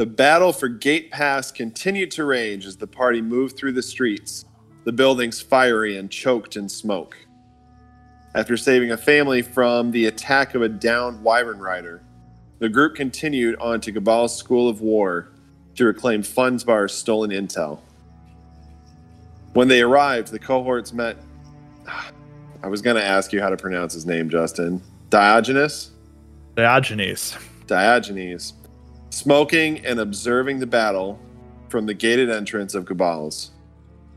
The battle for Gate Pass continued to rage as the party moved through the streets, the buildings fiery and choked in smoke. After saving a family from the attack of a downed wyvern rider, the group continued on to Gabal's School of War to reclaim Funsbar's stolen intel. When they arrived, the cohorts met. I was going to ask you how to pronounce his name, Justin. Diogenes? Diogenes. Diogenes. Smoking and observing the battle from the gated entrance of Gabal's.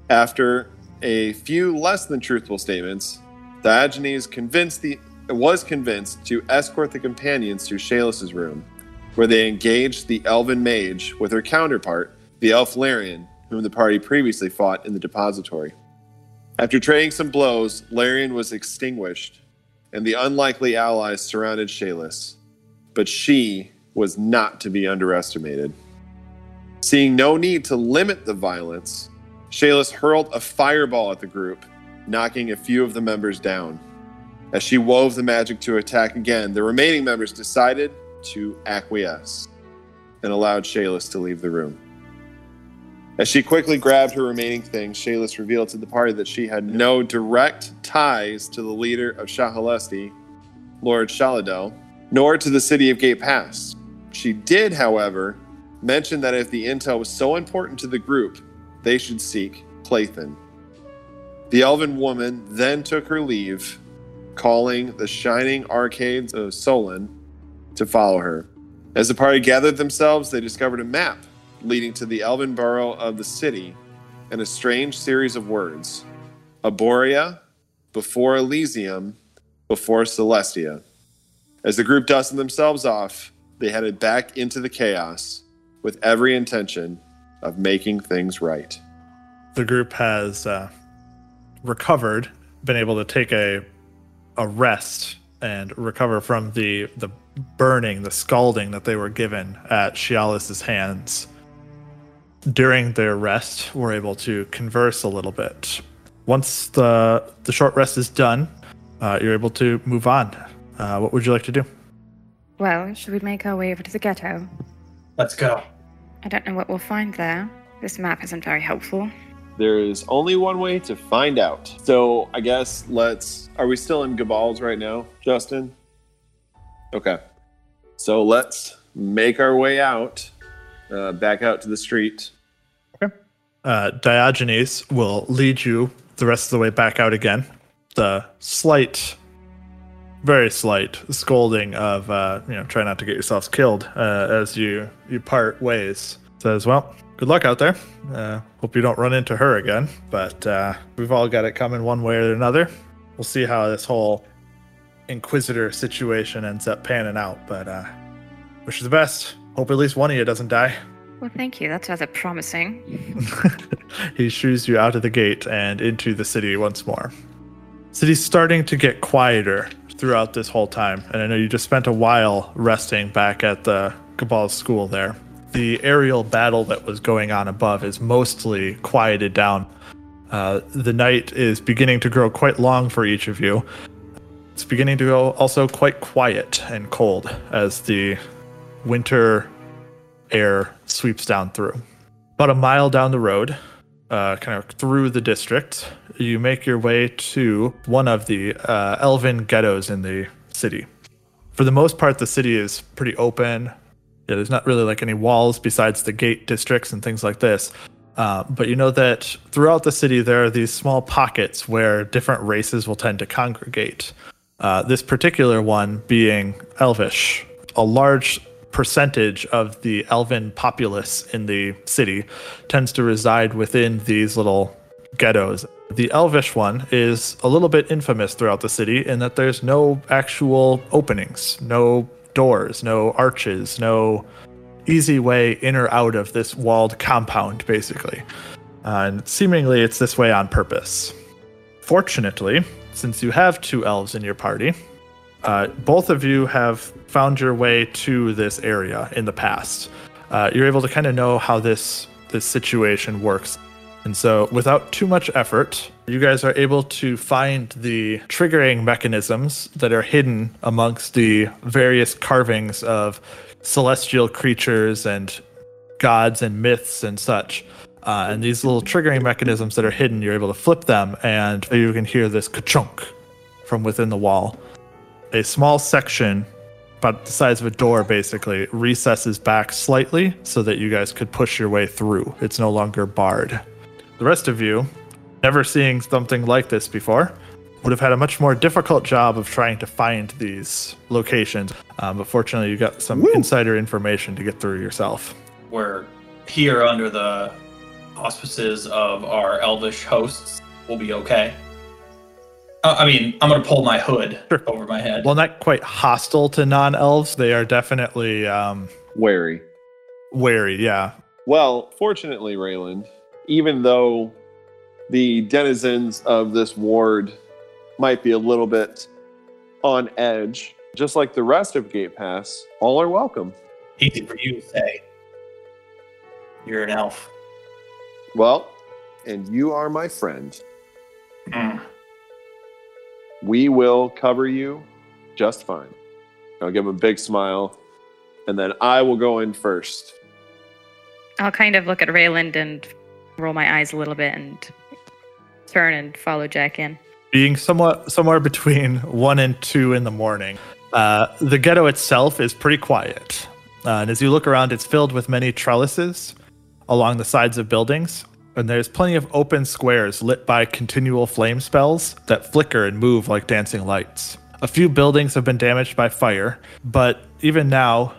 After a few less than truthful statements, Diogenes convinced the was convinced to escort the companions to Shaelus's room, where they engaged the elven mage with her counterpart, the elf Larian, whom the party previously fought in the depository. After trading some blows, Larian was extinguished, and the unlikely allies surrounded Shaelus. But she was not to be underestimated. Seeing no need to limit the violence, Shaelus hurled a fireball at the group, knocking a few of the members down. As she wove the magic to attack again, the remaining members decided to acquiesce and allowed Shaelus to leave the room. As she quickly grabbed her remaining things, Shaelus revealed to the party that she had no direct ties to the leader of Shahalesti, Lord Shaladel, nor to the city of Gate Pass. She did, however, mention that if the intel was so important to the group, they should seek Clayton. The elven woman then took her leave calling the shining arcades of Solon to follow her. As the party gathered themselves, they discovered a map leading to the elven borough of the city and a strange series of words Arborea, before Elysium, before Celestia. As the group dusted themselves off, they headed back into the chaos with every intention of making things right. The group has uh, recovered, been able to take a a rest and recover from the the burning, the scalding that they were given at Shaelus's hands. During their rest, we're able to converse a little bit. Once the the short rest is done, uh, you're able to move on. Uh, what would you like to do? Well, should we make our way over to the ghetto? Let's go. I don't know what we'll find there. This map isn't very helpful. There is only one way to find out. So I guess let's. Are we still in Gabal's right now, Justin? Okay. So let's make our way out, uh, back out to the street. Okay. Uh, Diogenes will lead you the rest of the way back out again. The slight, very slight scolding of, uh, you know, try not to get yourselves killed uh, as you you part ways. Says, well, good luck out there. Uh, hope you don't run into her again. But uh, we've all got it coming one way or another. We'll see how this whole Inquisitor situation ends up panning out. But uh, wish you the best. Hope at least one of you doesn't die. Well, thank you. That's rather promising. he shoos you out of the gate and into the city once more. City's starting to get quieter throughout this whole time, and I know you just spent a while resting back at the Gabal school there the aerial battle that was going on above is mostly quieted down. Uh, the night is beginning to grow quite long for each of you. It's beginning to go also quite quiet and cold as the winter air sweeps down through. About a mile down the road, uh, kind of through the district, you make your way to one of the uh, elven ghettos in the city. For the most part, the city is pretty open, yeah, there's not really like any walls besides the gate districts and things like this. Uh, but you know that throughout the city there are these small pockets where different races will tend to congregate. Uh, this particular one being Elvish. A large percentage of the Elven populace in the city tends to reside within these little ghettos. The Elvish one is a little bit infamous throughout the city in that there's no actual openings, no doors, no arches, no easy way in or out of this walled compound, basically. And seemingly it's this way on purpose. Fortunately, since you have two elves in your party, uh, both of you have found your way to this area in the past. Uh, you're able to kind of know how this this situation works and so, without too much effort, you guys are able to find the triggering mechanisms that are hidden amongst the various carvings of celestial creatures and gods and myths and such. Uh, and these little triggering mechanisms that are hidden, you're able to flip them, and you can hear this ka-chunk from within the wall. A small section, about the size of a door, basically recesses back slightly so that you guys could push your way through. It's no longer barred. The rest of you, never seeing something like this before, would have had a much more difficult job of trying to find these locations. Um, but fortunately, you got some insider information to get through yourself. We're here under the auspices of our elvish hosts. We'll be okay. Uh, I mean, I'm gonna pull my hood Sure. over my head. Well, not quite hostile to non-elves. They are definitely um, Wary. wary. Yeah, Well, fortunately, Rayland, even though the denizens of this ward might be a little bit on edge, just like the rest of Gate Pass, all are welcome. Easy for you to say. You're an elf. Well, and you are my friend. Mm. We will cover you just fine. I'll give him a big smile, and then I will go in first. I'll kind of look at Rayland and roll my eyes a little bit and turn and follow Jack in. being somewhat somewhere between one and two in the morning. Uh, the ghetto itself is pretty quiet, uh, and as you look around, it's filled with many trellises along the sides of buildings, and there's plenty of open squares lit by continual flame spells that flicker and move like dancing lights. A few buildings have been damaged by fire, but even now,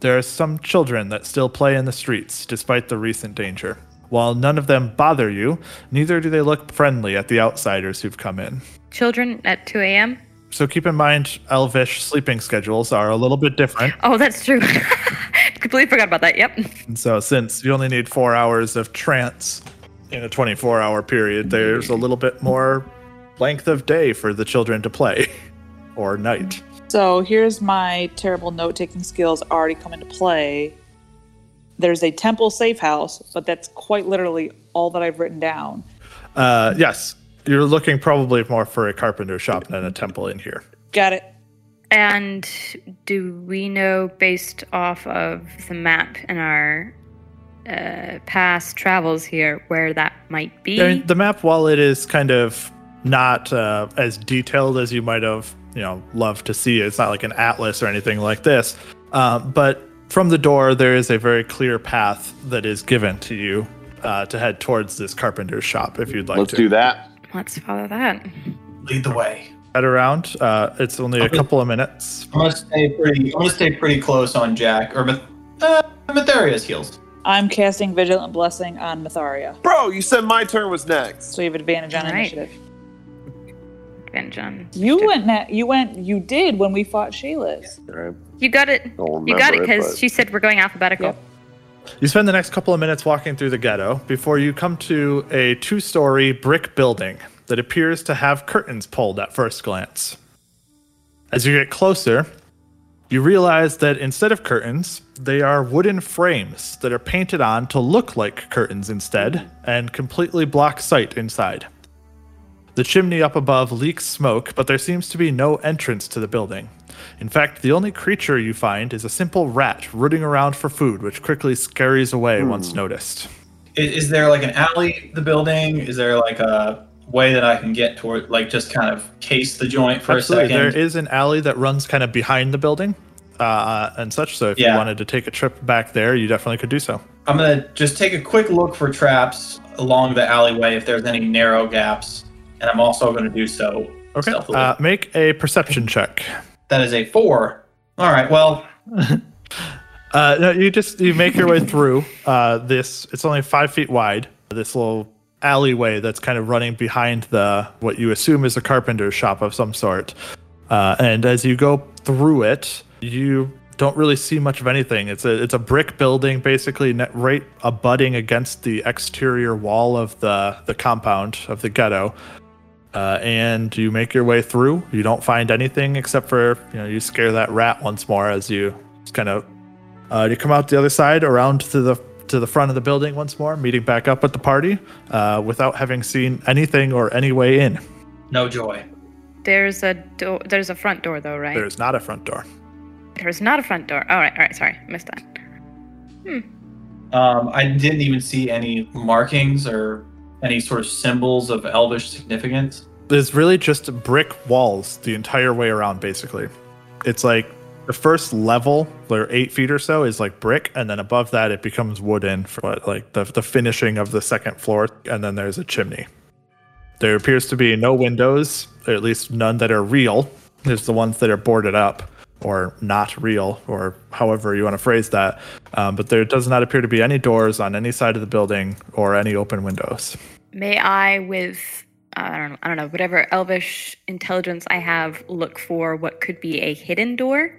there are some children that still play in the streets despite the recent danger. While none of them bother you, neither do they look friendly at the outsiders who've come in. Children at 2 a.m. So keep in mind, elvish sleeping schedules are a little bit different. Oh, that's true. Completely forgot about that. Yep. And so, since you only need four hours of trance in a 24 hour period, there's a little bit more length of day for the children to play or night. So here's my terrible note taking skills already come into play. There's a temple safe house, but that's quite literally all that I've written down. Uh, yes, you're looking probably more for a carpenter shop than a temple in here. Got it. And do we know, based off of the map and our uh, past travels here, where that might be? I mean, the map, while it is kind of not uh, as detailed as you might have, you know, loved to see, it's not like an atlas or anything like this. Uh, but from the door, there is a very clear path that is given to you uh, to head towards this carpenter's shop if you'd like Let's to. do that. Let's follow that. Lead the way. Head around. Uh, it's only a couple of minutes. I'm gonna stay pretty. I'm gonna stay pretty close on Jack or Mith- uh, Mitharia's heels. I'm casting Vigilant Blessing on Matharia. Bro, you said my turn was next. So you have advantage on Right. initiative. Ben John. You went na- you went you did when we fought Shayla's. Right. You got it. You got it because but- she said we're going alphabetical. Yep. You spend the next couple of minutes walking through the ghetto before you come to a two story brick building that appears to have curtains pulled at first glance. As you get closer, you realize that instead of curtains, they are wooden frames that are painted on to look like curtains instead and completely block sight inside. The chimney up above leaks smoke, but there seems to be no entrance to the building. In fact, the only creature you find is a simple rat rooting around for food, which quickly scurries away once hmm. noticed. Is, is there like an alley? The building? Is there like a way that I can get toward, like just kind of case the joint for Absolutely, a second? is an alley that runs kind of behind the building uh, and such. So if you wanted to take a trip back there, you definitely could do so. I'm gonna just take a quick look for traps along the alleyway if there's any narrow gaps, and I'm also gonna do so. Okay, uh, make a perception check. that is a four. All right. Well, Uh, no, you just you make your way through uh, this. It's only five feet wide. This little alleyway that's kind of running behind the what you assume is a carpenter's shop of some sort. Uh, and as you go through it, you don't really see much of anything. It's a it's a brick building, basically right abutting against the exterior wall of the the compound of the ghetto. Uh, and you make your way through. You don't find anything except for you know you scare that rat once more as you kind of uh, you come out the other side around to the to the front of the building once more, meeting back up with the party uh, without having seen anything or any way in. no joy. There's a door. There's a front door though, right? There is not a front door. There's not a front door. All right. All right. Sorry, missed that. Hmm. Um, I didn't even see any markings or any sort of symbols of elvish significance. There's really just brick walls the entire way around, basically. It's like the first level, or eight feet or so, is like brick, and then above that it becomes wooden for like the, the finishing of the second floor, and then there's a chimney. There appears to be no windows, or at least none that are real. There's the ones that are boarded up or not real, or however you want to phrase that. Um, but there does not appear to be any doors on any side of the building or any open windows. May I, with I don't know, I don't know, whatever elvish intelligence I have, look for what could be a hidden door,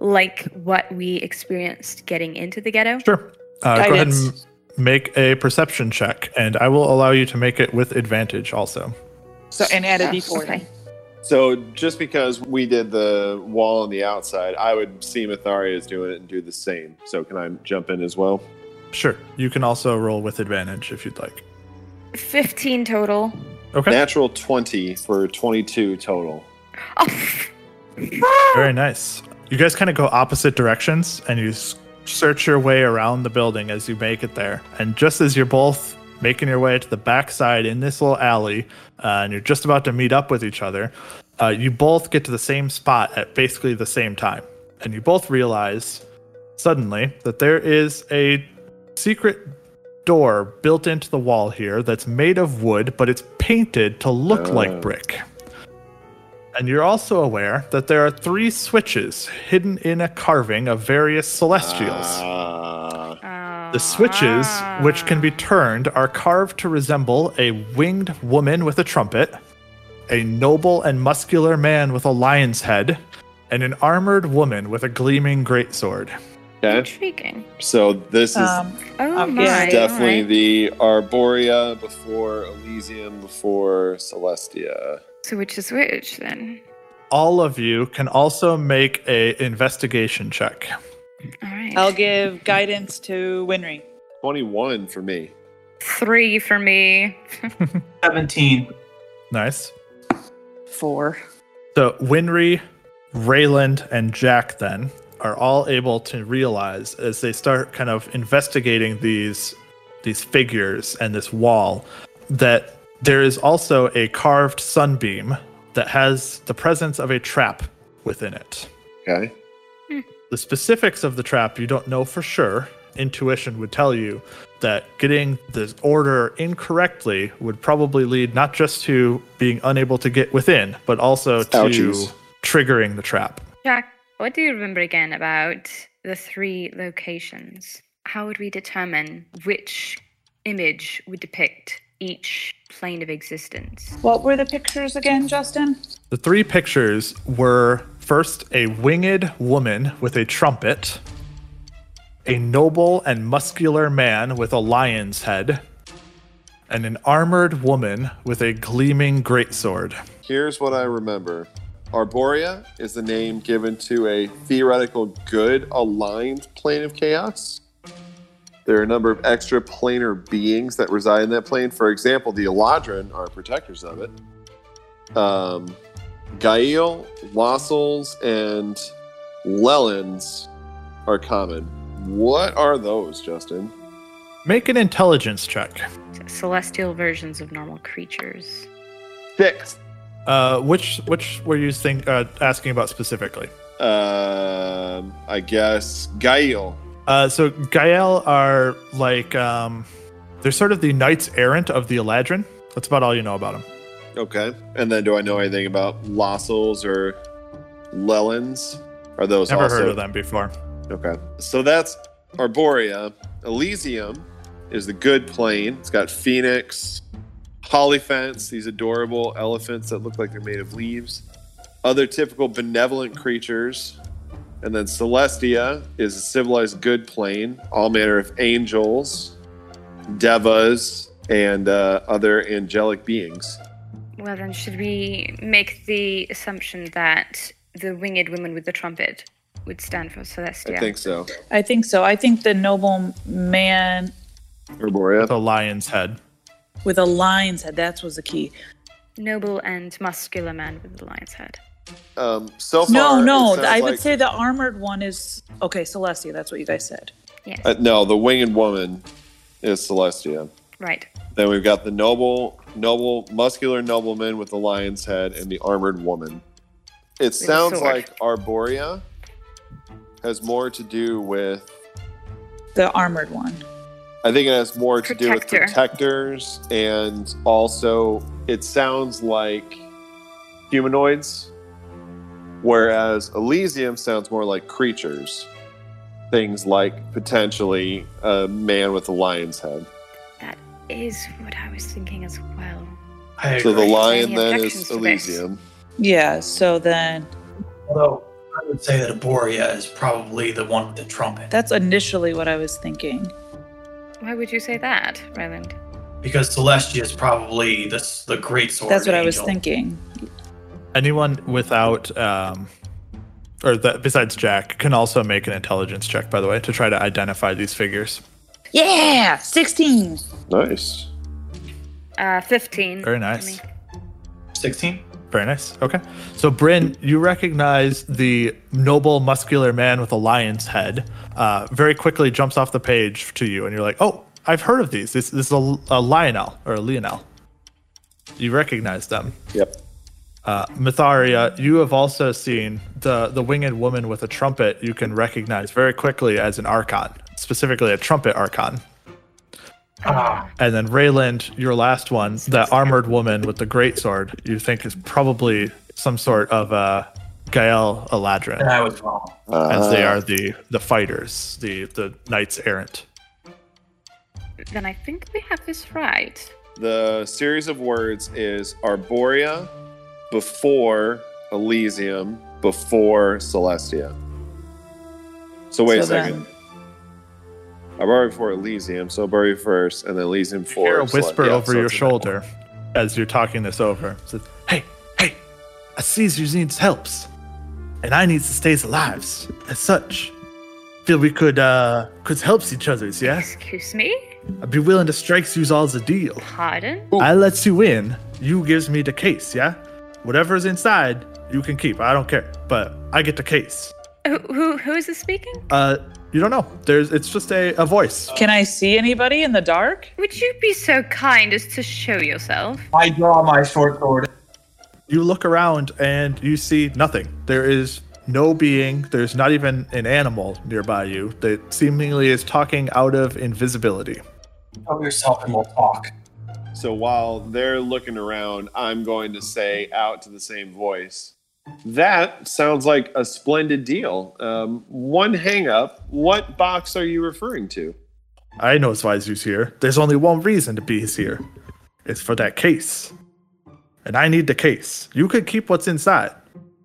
like what we experienced getting into the ghetto? Sure. Uh, go ahead and make a perception check, and I will allow you to make it with advantage also. So and add a Oh, d4. okay. So just because we did the wall on the outside, I would see Matharia is doing it and do the same. So can I jump in as well? Sure. You can also roll with advantage if you'd like. 15 total. Okay. Natural 20 for 22 total. Oh, Very nice. You guys kind of go opposite directions and you search your way around the building as you make it there. And just as you're both making your way to the backside in this little alley, uh, and you're just about to meet up with each other, uh, you both get to the same spot at basically the same time. And you both realize suddenly that there is a secret door built into the wall here that's made of wood, but it's painted to look Oh. like brick. And you're also aware that there are three switches hidden in a carving of various celestials. Ah. the switches, which can be turned, are carved to resemble a winged woman with a trumpet, a noble and muscular man with a lion's head, and an armored woman with a gleaming greatsword. okay. intriguing. So this is Um, Oh Um, my. definitely alright. the Arborea before Elysium before Celestia. So which is which then? All of you can also make a investigation check. All right. I'll give guidance to Winry. 21 for me. Three for me. 17. Nice. Four. So Winry, Rayland, and Jack then are all able to realize as they start kind of investigating these these figures and this wall that there is also a carved sunbeam that has the presence of a trap within it. Okay. Hmm. The specifics of the trap you don't know for sure. Intuition would tell you that getting this order incorrectly would probably lead not just to being unable to get within, but also to triggering the trap. Jack, what do you remember again about the three locations? How would we determine which image would depict each plane of existence? What were the pictures again, Justin? The three pictures were first a winged woman with a trumpet, a noble and muscular man with a lion's head, and an armored woman with a gleaming greatsword. Here's what I remember. Arborea is the name given to a theoretical good aligned plane of chaos. There are a number of extra planar beings that reside in that plane. For example, the Eladrin are protectors of it. Um, Ghaele, Lossels, and Lellens are common. What are those, Justin? Make an intelligence check. Celestial versions of normal creatures. Six. Uh, which which were you think uh, asking about specifically? Um, I guess Ghaele. Uh, so Ghaele are like um, they're sort of the knights errant of the Eladrin. That's about all you know about them. Okay. And then do I know anything about Lossels or Lellens? Are those Never also heard of them before. Okay. So that's Arborea. Elysium is the good plane. It's got Phoenix, Hollyphants, these adorable elephants that look like they're made of leaves, other typical benevolent creatures. And then Celestia is a civilized good plane, all manner of angels, devas, and uh, other angelic beings. Well, then, should we make the assumption that the winged woman with the trumpet would stand for Celestia? I think so. I think so. I think the noble man Arborea. The lion's head. with a lion's head, that was the key. Noble and muscular man with the lion's head. Um, so far, No, no, I would like- say the armored one is okay. Celestia, that's what you guys said. Yes. Uh, no, the winged woman is Celestia. right. Then we've got the noble, noble, muscular nobleman with the lion's head and the armored woman. It a sounds like Arborea has more to do with. The armored one. I think it has more to do with Protector. protectors, and also it sounds like humanoids, whereas Elysium sounds more like creatures. Things like potentially a man with a lion's head. That is what I was thinking as well. I So the lion then is to this? Elysium. Yeah, so then Although I would say that Arborea is probably the one with the trumpet. that's initially what I was thinking. Why would you say that, Ryland? Because Celestia is probably the, the great sword. That's what I was thinking. Anyone without, um, or that besides Jack, can also make an intelligence check, by the way, to try to identify these figures. Yeah, 16. Nice. Uh, 15. Very nice. 16? Very nice. Okay. So, Bryn, you recognize the noble, muscular man with a lion's head. Uh, very quickly jumps off the page to you, and you're like, "Oh, I've heard of these. This, this is a, a Lionel or a Leonel." You recognize them. Yep. Uh, Mitharia, you have also seen the the winged woman with a trumpet. You can recognize very quickly as an archon, specifically a trumpet archon. Ah, And then Rayland, your last one, that armored woman with the greatsword, you think is probably some sort of uh, Ghaele and Eladrin, I was wrong. as they Ah. are the the fighters, the the knights errant. Then I think we have this right. The series of words is Arborea before Elysium before Celestia. So wait a So second. then- Arborea before Elysium, so Bury first, and then Elysium You before. hear a whisper Celestia. Over so your it's in shoulder as you're talking this over. It says, "Hey, hey, I sees you needs helps, and I needs to stays alive. As such, feel we could uh could helps each others. Yeah, Excuse me? I'd be willing to strike you all's a deal." Pardon? I lets you in. You gives me the case, yeah? Whatever's inside, you can keep. I don't care. But I get the case. Who, who, who is this speaking? Uh you don't know. There's it's just a, a voice. Can I see anybody in the dark? Would you be so kind as to show yourself? I draw my short sword. You look around and you see nothing. There is no being, there's not even an animal nearby you that seemingly is talking out of invisibility. Show yourself and we'll talk. So while they're looking around, I'm going to say out to the same voice. That sounds like a splendid deal. Um, one hang up. What box are you referring to? I knows why you's here. There's only one reason to be here. It's for that case. And I need the case. You could keep what's inside.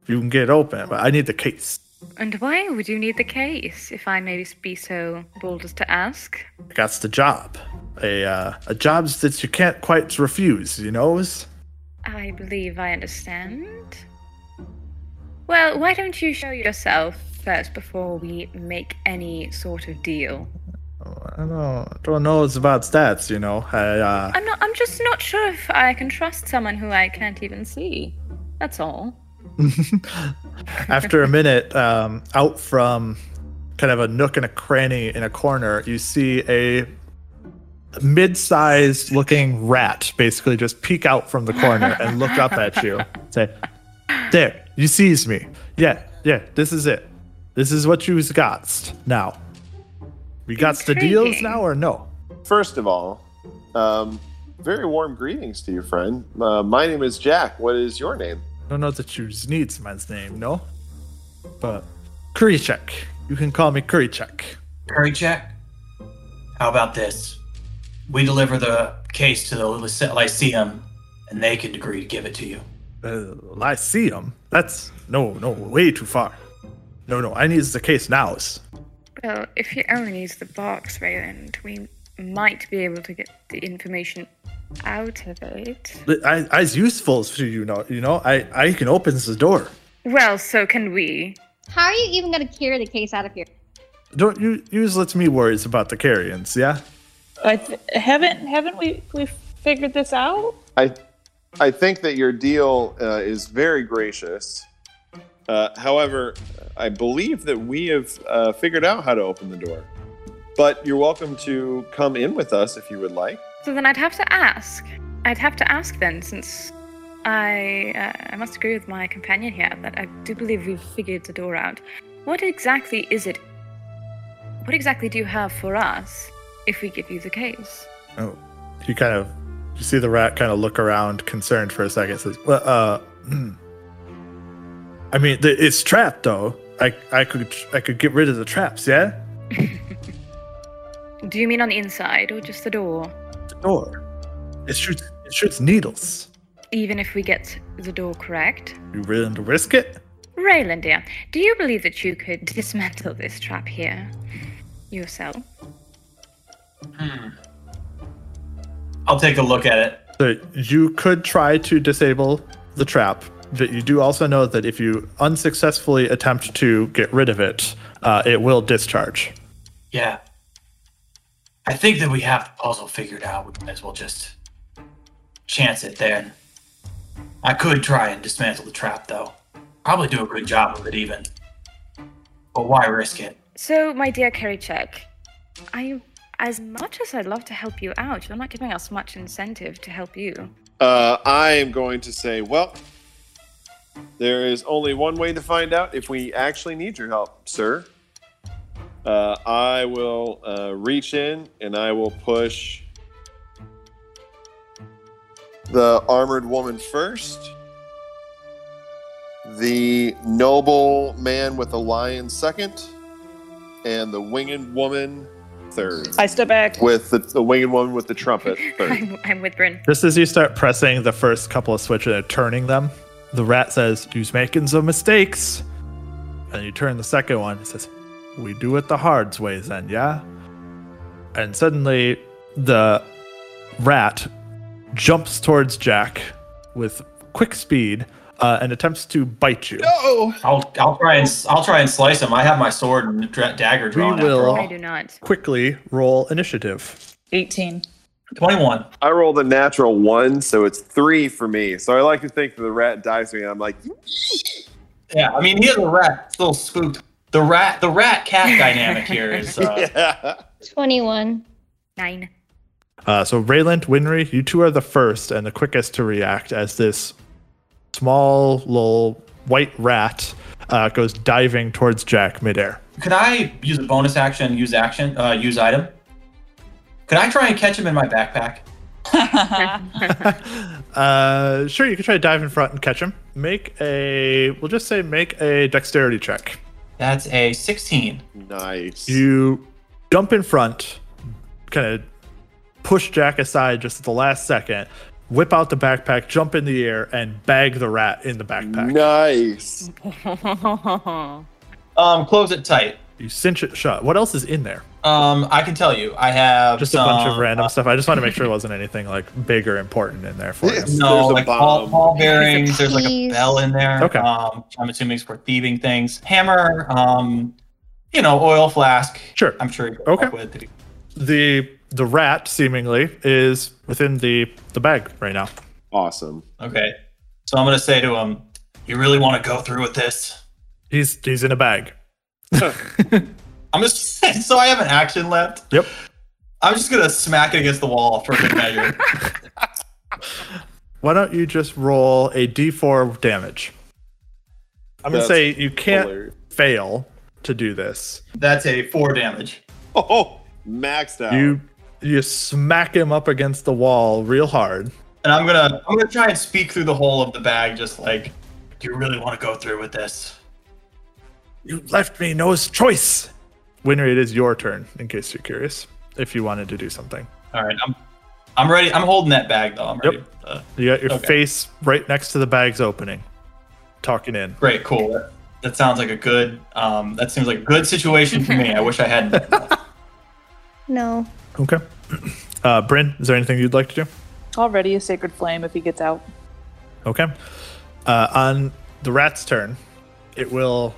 You can get it open, but I need the case. And why would you need the case, if I may be so bold as to ask? That's the job. A uh, a job that you can't quite refuse, you know? I believe I understand. Well, why don't you show yourself first before we make any sort of deal? I don't I don't know it's about stats, you know. I uh I'm not I'm just not sure if I can trust someone who I can't even see. That's all. after a minute, um, out from kind of a nook and a cranny in a corner, you see a mid-sized looking rat basically just peek out from the corner and look up at you. Say, "There, you sees me. Yeah, yeah. This is it. This is what you's got now. We got the deals now or no?" First of all, um, very warm greetings to you, friend. Uh, my name is Jack. What is your name? Don't know that you needs man's name, no? But Kurichek. You can call me Kurichek. Curry check. How about this? We deliver the case to the Lyceum, and they can agree to give it to you. Uh, Lyceum? That's no, no, way too far. No, no, I need the case now. Well, if he only needs the box, Rayland, we might be able to get the information out of it. I, I's useful to you know. You know, I, I can open the door. Well, so can we. How are you even going to carry the case out of here? Don't you use let me worries about the carrions, yeah? I th- haven't haven't we we figured this out? I, I think that your deal uh, is very gracious. Uh, however, I believe that we have uh, figured out how to open the door. But you're welcome to come in with us if you would like. So then I'd have to ask. I'd have to ask then, since I uh, I must agree with my companion here that I do believe we've figured the door out. What exactly is it? What exactly do you have for us if we give you the case? Oh, you kind of you see the rat kind of look around, concerned for a second. Says, "Well, uh, hmm. I mean, it's trapped though. I I could I could get rid of the traps. Yeah, Do you mean on the inside or just the door? the door. It shoots it shoots needles. Even if we get the door correct? You willing to risk it? Raylan, dear, do you believe that you could dismantle this trap here yourself? Hmm. I'll take a look at it. So you could try to disable the trap, but you do also know that if you unsuccessfully attempt to get rid of it, uh, it will discharge. Yeah. I think that we have the puzzle figured out. We might as well just chance it then. I could try and dismantle the trap, though. Probably do a good job of it, even. But why risk it? So, my dear Kurichek, I, as much as I'd love to help you out, you're not giving us much incentive to help you. Uh, I am going to say, well, there is only one way to find out if we actually need your help, sir. Uh, I will uh, reach in and I will push the armored woman first, the noble man with the lion second, and the winged woman third. I step back. With the, the winged woman with the trumpet third. I'm, I'm with Bryn. Just as you start pressing the first couple of switches and turning them, the rat says, You's making some mistakes. And you turn the second one, it says, We do it the hard way then, yeah? And suddenly the rat jumps towards Jack with quick speed uh, and attempts to bite you. No! I'll I'll try and I'll try and slice him. I have my sword and dra- dagger drawn. after will- I do not. Quickly roll initiative. 18. Twenty-one. I rolled a natural one, so it's three for me. So I like to think that the rat dies to me. And I'm like, Yeah, I mean, he is a rat. It's a little spooked. The rat, the rat cat dynamic here is. Uh, yeah. 21. Nine. Uh, so Rayland, Winry, you two are the first and the quickest to react as this small little white rat uh, goes diving towards Jack midair. Could I use a bonus action? Use action. Uh, use item. Could I try and catch him in my backpack? Uh, sure, you can try to dive in front and catch him. Make a, we'll just say, make a dexterity check. That's a sixteen. Nice. You jump in front, kind of push Jack aside just at the last second, whip out the backpack, jump in the air, and bag the rat in the backpack. Nice. Um, close it tight. You cinch it shut. What else is in there? Um, I can tell you, I have Just a bunch of random uh, stuff. I just want to make sure it wasn't anything like big or important in there for you. No, There's a like ball, ball bearings. There's like a bell in there. Okay. Um, I'm assuming it's for thieving things. Hammer. Um, you know, oil flask. Sure. I'm sure. You can Okay. With. The the rat seemingly is within the the bag right now. Awesome. Okay. So I'm gonna say to him, "You really want to go through with this?" He's he's in a bag. I'm just so I have an action left. Yep. I'm just gonna smack it against the wall for good measure. Why don't you just roll a d4 damage? I'm gonna say you can't hilarious. fail to do this. That's a four damage. Oh, maxed out. You you smack him up against the wall real hard. And I'm gonna I'm gonna try and speak through the hole of the bag, just like, "Do you really want to go through with this?" You left me no choice. Winner, it is your turn. In case you're curious, if you wanted to do something, All right, I'm I'm ready. I'm holding that bag though. I'm Yep. ready. Uh, you got your Okay. face right next to the bag's opening, talking in. great, cool. That, that sounds like a good. Um, that seems like a good situation for me. I wish I hadn't. No. Okay. Uh, Bryn, is there anything you'd like to do? Already a sacred flame if he gets out. Okay. Uh, on the rat's turn, it will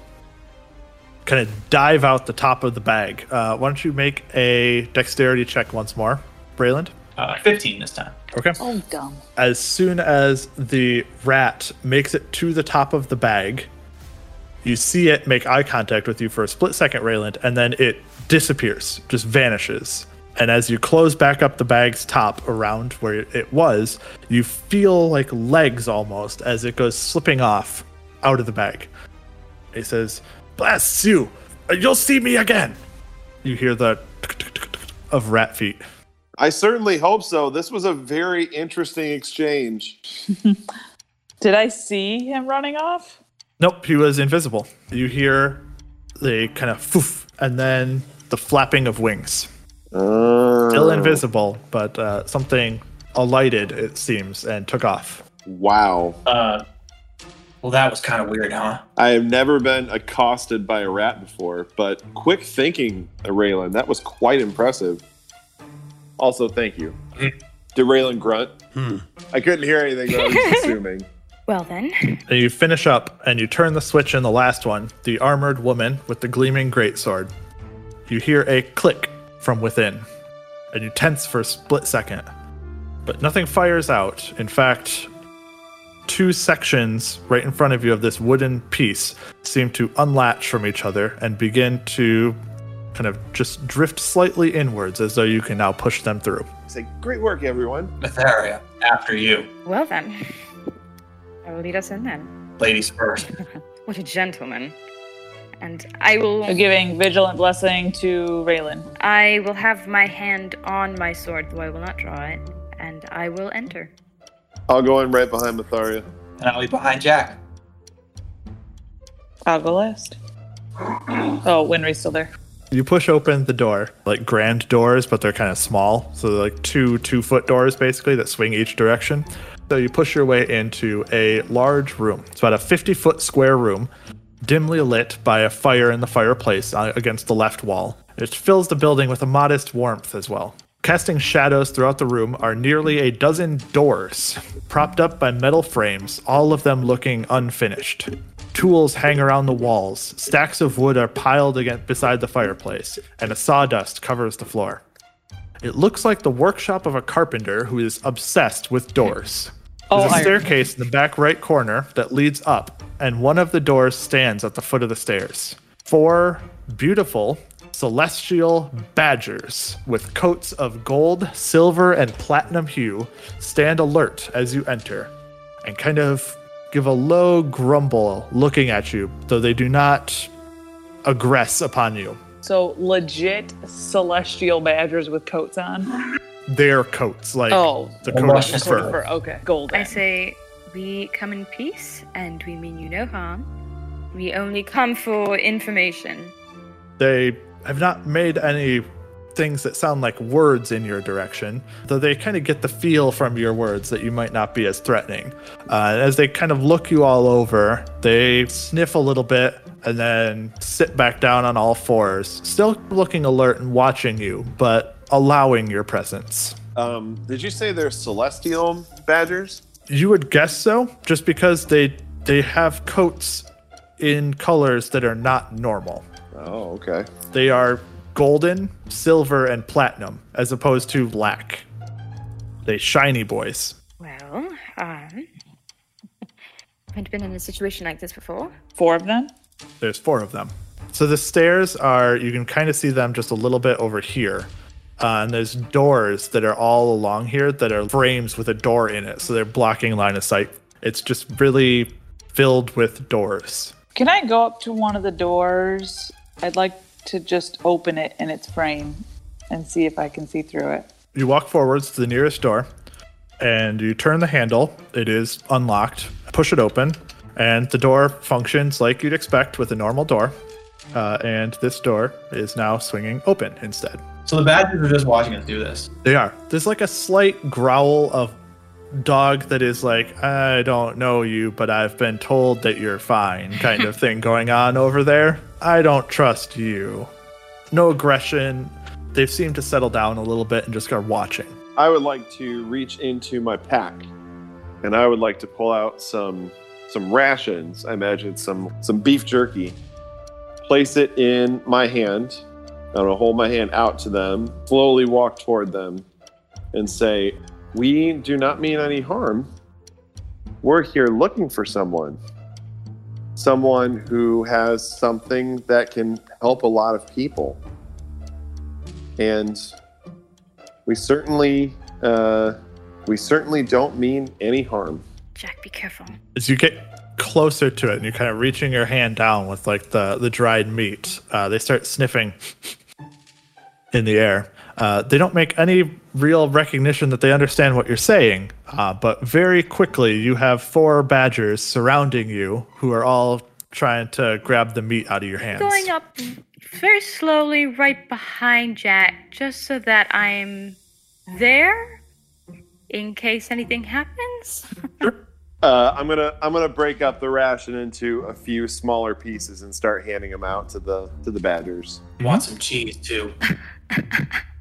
kind of dive out the top of the bag. Uh, why don't you make a dexterity check once more, Brayland? Uh, 15 this time. Okay. Oh, dumb. As soon as the rat makes it to the top of the bag, You see it make eye contact with you for a split second, Rayland, and then it disappears, just vanishes. And as you close back up the bag's top around where it was, you feel like legs almost as it goes slipping off out of the bag. It says, Bless you! You'll see me again! You hear the of rat feet. I certainly hope so. This was a very interesting exchange. Did I see him running off? Nope, he was invisible. You hear the kind of foof, and then the flapping of wings. Uh, Still invisible, but uh, something alighted, it seems, and took off. Wow. Uh, well, that was kind of weird, huh? I have never been accosted by a rat before, but quick thinking, Raylan. That was quite impressive. Also, thank you. Did Raylan grunt? Hmm. I couldn't hear anything, but I was assuming. Well then, And you finish up, and you turn the switch in the last one, the armored woman with the gleaming greatsword. You hear a click from within, and you tense for a split second. But nothing fires out. In fact, two sections right in front of you of this wooden piece seem to unlatch from each other and begin to kind of just drift slightly inwards as though you can now push them through. Say, great work, everyone. Betharia, after you. well then, I will lead us in then. Ladies first. What a gentleman! And I will, I'm giving vigilant blessing to Raylan. I will have my hand on my sword, though I will not draw it, and I will enter. I'll go in right behind Matharia. And I'll be behind Jack. I'll go last. Oh, Winry's still there. You push open the door, like grand doors, but they're kind of small. So they're like two two foot doors basically that swing each direction. So you push your way into a large room. It's about a 50 foot square room, dimly lit by a fire in the fireplace uh, against the left wall. It fills the building with a modest warmth as well. Casting shadows throughout the room are nearly a dozen doors, propped up by metal frames, all of them looking unfinished. Tools hang around the walls, stacks of wood are piled against beside the fireplace, and a sawdust covers the floor. It looks like the workshop of a carpenter who is obsessed with doors. Oh, There's a staircase in the back right corner that leads up, and one of the doors stands at the foot of the stairs. Four beautiful celestial badgers with coats of gold, silver, and platinum hue stand alert as you enter and kind of give a low grumble looking at you, though they do not aggress upon you. So legit celestial badgers with coats on. Their coats, like Oh, the Well, coat that's of just fur. for okay, golden. I say, we come in peace, and we mean you no harm. We only come for information. They have not made any things that sound like words in your direction, though they kind of get the feel from your words that you might not be as threatening. Uh, as they kind of look you all over, they sniff a little bit and then sit back down on all fours, still looking alert and watching you, but allowing your presence. Um, did you say they're celestial badgers? You would guess so, just because they they have coats in colors that are not normal. Oh, okay. They are golden, silver, and platinum, as opposed to black. They shiny boys. Well, um, haven't been in a situation like this before. Four of them. There's four of them. So the stairs are, you can kind of see them just a little bit over here. Uh, and there's doors that are all along here that are frames with a door in it. So they're blocking line of sight. It's just really filled with doors. Can I go up to one of the doors? I'd like to just open it in its frame and see if I can see through it. You walk forwards to the nearest door and you turn the handle. It is unlocked. Push it open, and the door functions like you'd expect with a normal door. Uh, and this door is now swinging open instead. So the badgers are just watching us do this. They are. There's like a slight growl of dog that is like, I don't know you, but I've been told that you're fine, kind of thing going on over there. I don't trust you. No aggression. They've seemed to settle down a little bit and just are watching. I would like to reach into my pack, and I would like to pull out some some rations. I imagine some some beef jerky. Place it in my hand. I'm gonna hold my hand out to them. Slowly walk toward them, and say, "We do not mean any harm. We're here looking for someone." someone who has something that can help a lot of people. And we certainly uh, we certainly don't mean any harm. Jack, be careful. As you get closer to it and you're kind of reaching your hand down with like the, the dried meat, uh, they start sniffing in the air. Uh, they don't make any real recognition that they understand what you're saying, uh, but very quickly you have four badgers surrounding you who are all trying to grab the meat out of your hands. Going up very slowly right behind Jack, just so that I'm there in case anything happens. Uh, I'm gonna I'm gonna break up the ration into a few smaller pieces and start handing them out to the to the badgers. Want some cheese too?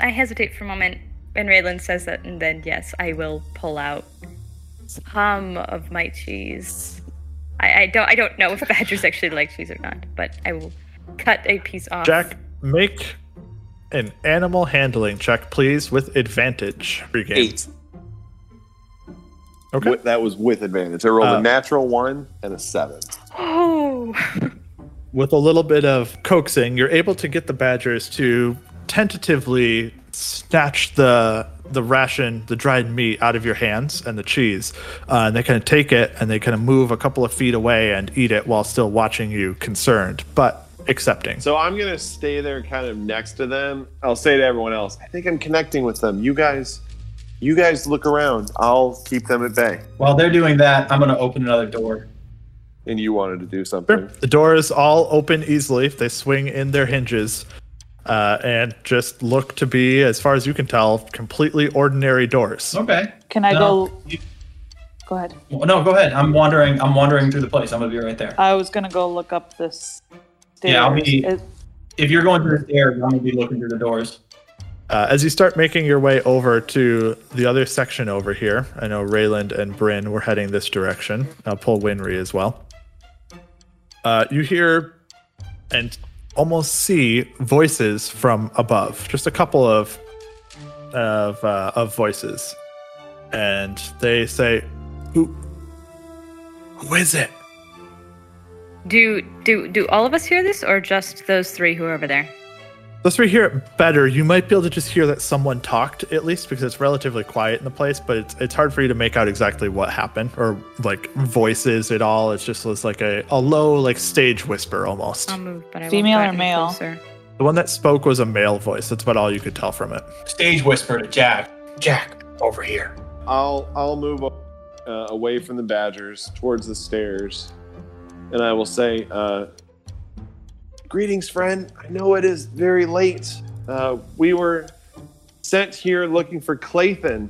I hesitate for a moment, and Raylan says that, and then yes, I will pull out some of my cheese. I, I don't I don't know if the badgers actually like cheese or not, but I will cut a piece off. Jack, make an animal handling check, please, with advantage. Pre-game. Eight. Okay. Wi- that was with advantage. I rolled Uh, a natural one and a seven. Oh, with a little bit of coaxing, you're able to get the badgers to tentatively snatch the the ration, the dried meat out of your hands and the cheese, uh, and they kind of take it and they kind of move a couple of feet away and eat it while still watching you concerned, but accepting. So I'm gonna stay there, kind of next to them. I'll say to everyone else, I think I'm connecting with them. You guys, you guys look around. I'll keep them at bay. While they're doing that, I'm gonna open another door. And you wanted to do something. Sure. The doors all open easily. if They swing in their hinges. Uh, and just look to be, as far as you can tell, completely ordinary doors. Okay. Can I No, go? you- Go ahead. no, go ahead. I'm wandering. I'm wandering through the place. I'm gonna be right there. I was gonna go look up this. Stairs. Yeah, I'll be- It- If you're going through the stairs, I'm gonna be looking through the doors. Uh, as you start making your way over to the other section over here, I know Rayland and Bryn were heading this direction. I'll pull Winry as well. Uh, you hear and almost see voices from above. Just a couple of of uh, of voices, and they say, "Who? Who is it?" do do do all of us hear this, or just those three who are over there? Those three hear it better. You might be able to just hear that someone talked at least because it's relatively quiet in the place, but it's it's hard for you to make out exactly what happened or like voices at all. It's just was like a, a low like stage whisper almost. I'll move, but I Female or male? closer. the one that spoke was a male voice. That's about all you could tell from it. Stage whisper to Jack. Jack, over here. I'll I'll move uh, away from the badgers towards the stairs, and I will say, uh, "Greetings, friend. I know it is very late. Uh, we were sent here looking for Clathan.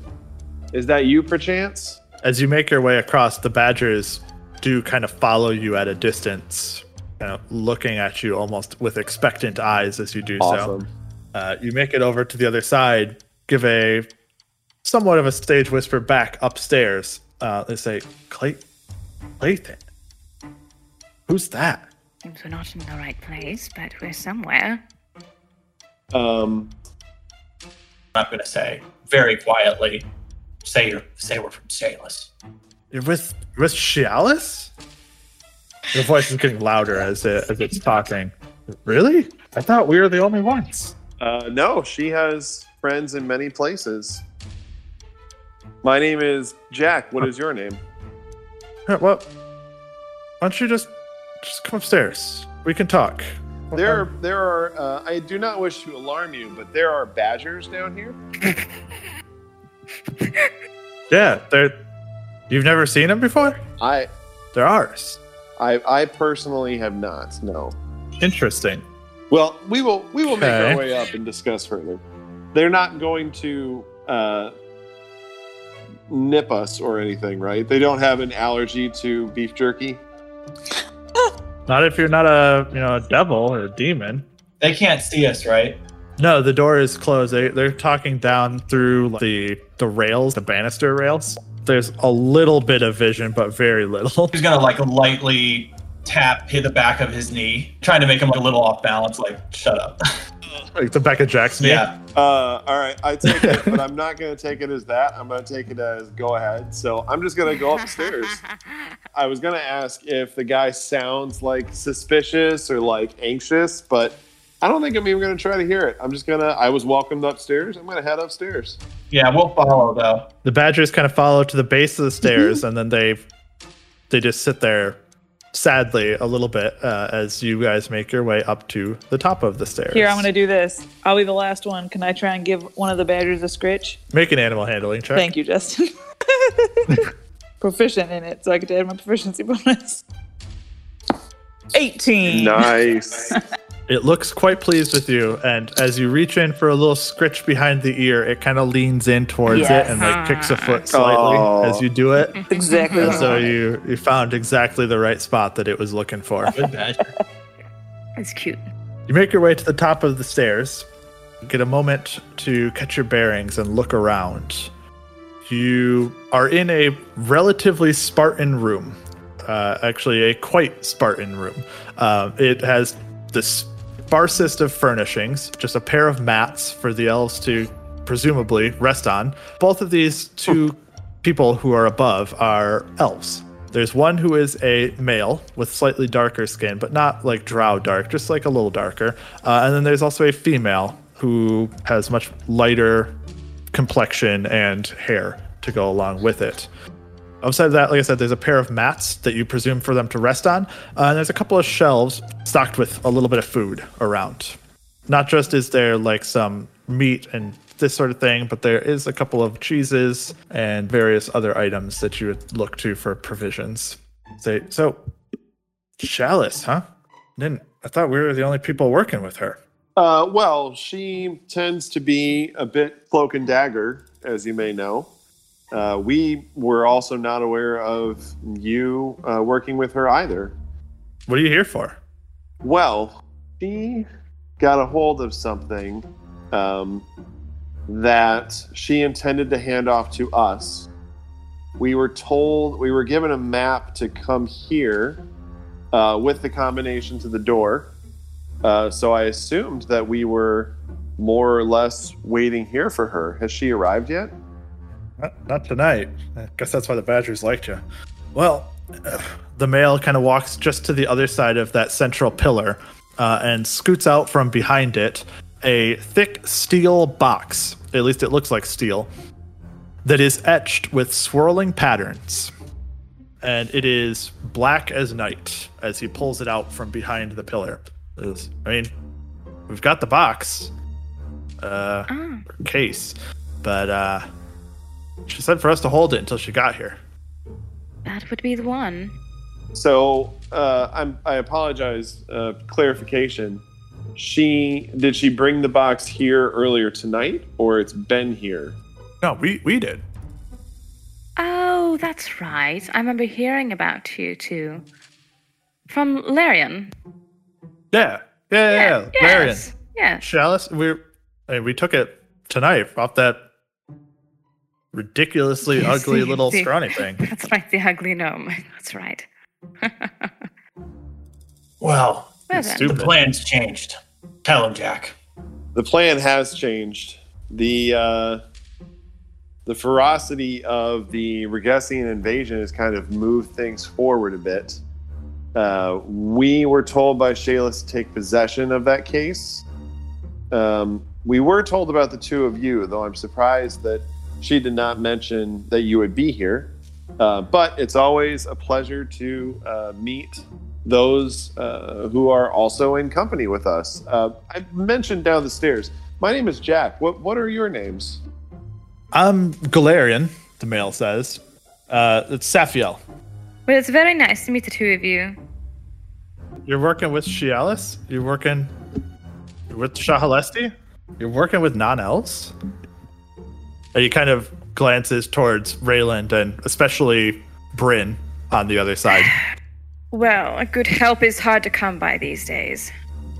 Is that you, perchance?" As you make your way across, the badgers do kind of follow you at a distance, kind of looking at you almost with expectant eyes as you do so. Awesome. Uh, you make it over to the other side, give a somewhat of a stage whisper back upstairs. Uh, they say, Clay, Clayton. Who's that? Seems we're not in the right place, but we're somewhere. Um, I'm not gonna say very quietly. Say you're say we're from Shaelus. You're with with Shaelus? Your voice is getting louder as it as it's talking. Really? I thought we were the only ones. uh, no, she has friends in many places. My name is Jack. What is your name? Huh, Well, why don't you just just come upstairs? We can talk. There, there are. Uh, I do not wish to alarm you, but there are badgers down here. Yeah, they're. You've never seen them before? I, They're ours. I, I personally have not. No. Interesting. Well, we will. We will make our way up and discuss further. They're not going to uh, nip us or anything, right? They don't have an allergy to beef jerky. Not if you're not a you know a devil or a demon. They can't see us, right? No, the door is closed. They they're talking down through the the rails, the banister rails. There's a little bit of vision, but very little. He's gonna like lightly tap hit the back of his knee, trying to make him like a little off balance. Like, shut up. Like the Becca Jackson. Yeah. Uh, all right, I take it, but I'm not going to take it as that. I'm going to take it as go ahead. So I'm just going to go upstairs. I was going to ask if the guy sounds like suspicious or like anxious, but I don't think I'm even going to try to hear it. I'm just going to, I was welcomed upstairs. I'm going to head upstairs. Yeah, we'll follow though. The badgers kind of follow to the base of the stairs, and then they they just sit there sadly a little bit uh, as you guys make your way up to the top of the stairs. Here, I'm going to do this. I'll be the last one. Can I try and give one of the badgers a scritch? make an animal handling check. Thank you, Justin. Proficient in it, so I get to add my proficiency bonus. 18. Nice. It looks quite pleased with you, and as you reach in for a little scritch behind the ear, it kind of leans in towards it and like kicks a foot slightly Oh. as you do it. Exactly. And so you you found exactly the right spot that it was looking for. Good badger. That's cute. You make your way to the top of the stairs, get a moment to catch your bearings and look around. You are in a relatively Spartan room. Uh, actually, a quite Spartan room. Uh, it has the sparsest of furnishings, just a pair of mats for the elves to presumably rest on. Both of these two people who are above are elves. There's one who is a male with slightly darker skin, but not like drow dark, just like a little darker. Uh, and then there's also a female who has much lighter complexion and hair to go along with it. Outside of that, like I said, there's a pair of mats that you presume for them to rest on. Uh, and there's a couple of shelves stocked with a little bit of food around. Not just is there like some meat and this sort of thing, but there is a couple of cheeses and various other items that you would look to for provisions. Say, so Shaelus, huh? Didn't I thought we were the only people working with her? Uh, well, she tends to be a bit cloak and dagger, as you may know. Uh, we were also not aware of you uh, working with her either. What are you here for? Well, she got a hold of something um, that she intended to hand off to us. We were told, we were given a map to come here uh, with the combination to the door. Uh, so I assumed that we were more or less waiting here for her. Has she arrived yet? Not, not tonight. I guess that's why the Badgers liked you. Well, uh, the male kind of walks just to the other side of that central pillar uh, and scoots out from behind it a thick steel box. At least it looks like steel. That is etched with swirling patterns. And it is black as night as he pulls it out from behind the pillar. Is- I mean, we've got the box, uh, Ah, case, but uh, she said for us to hold it until she got here. that would be the one. So uh, I'm, I apologize. Uh, clarification. She did she bring the box here earlier tonight, or it's been here? No, we we did. Oh, that's right. I remember hearing about you too. From Larian. Yeah, yeah, yeah. yeah. Larian, Yes. Yes. Shaelus, we I mean, we took it tonight off that ridiculously Yes, ugly the- little the- scrawny thing. That's right, the ugly gnome. That's right. Well, Well It's then. stupid. the plan's changed. Tell him, Jack. The plan has changed. The uh, the ferocity of the Ragesian invasion has kind of moved things forward a bit. Uh, we were told by Shaelus to take possession of that case. Um, we were told about the two of you, though I'm surprised that she did not mention that you would be here. Uh, but it's always a pleasure to uh, meet those uh, who are also in company with us. Uh, I mentioned down the stairs. My name is Jack. What What are your names? I'm Galarian, the male says. Uh, it's Saphiel. Well, it's very nice to meet the two of you. You're working with Shaelus. You're working with Shahalesti? You're working with non-elves? And he kind of glances towards Rayland and especially Bryn on the other side. Well, a good help is hard to come by these days.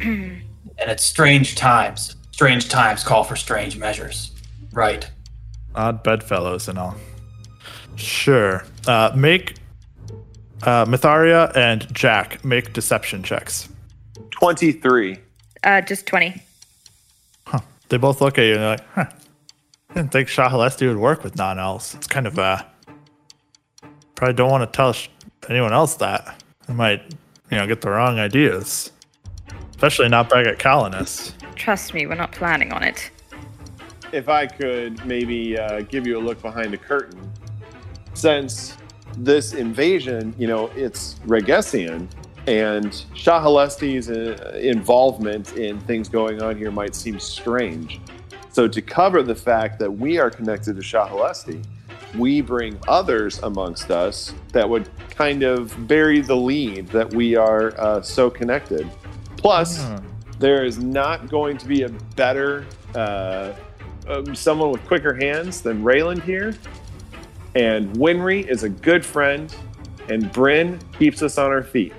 And it's strange times. Strange times call for strange measures. Right. Odd bedfellows and all. Sure. Uh, make uh, Mitharia and Jack make deception checks. Twenty three. Uh, just 20. huh. They both look at you and they're like, huh. I didn't think Shahalesti would work with non elves. It's kind of, uh, probably don't want to tell sh- anyone else that. They might, you know, get the wrong ideas. Especially not back at Calinus. Trust me, we're not planning on it. if I could maybe uh, give you a look behind the curtain, since this invasion, you know, it's Ragesian, and Shahalesti's uh, involvement in things going on here might seem strange. So, to cover the fact that we are connected to Shahalesti, we bring others amongst us that would kind of bury the lead that we are uh, so connected. Plus, Hmm. there is not going to be a better uh, um, someone with quicker hands than Rayland here. And Winry is a good friend, and Bryn keeps us on our feet.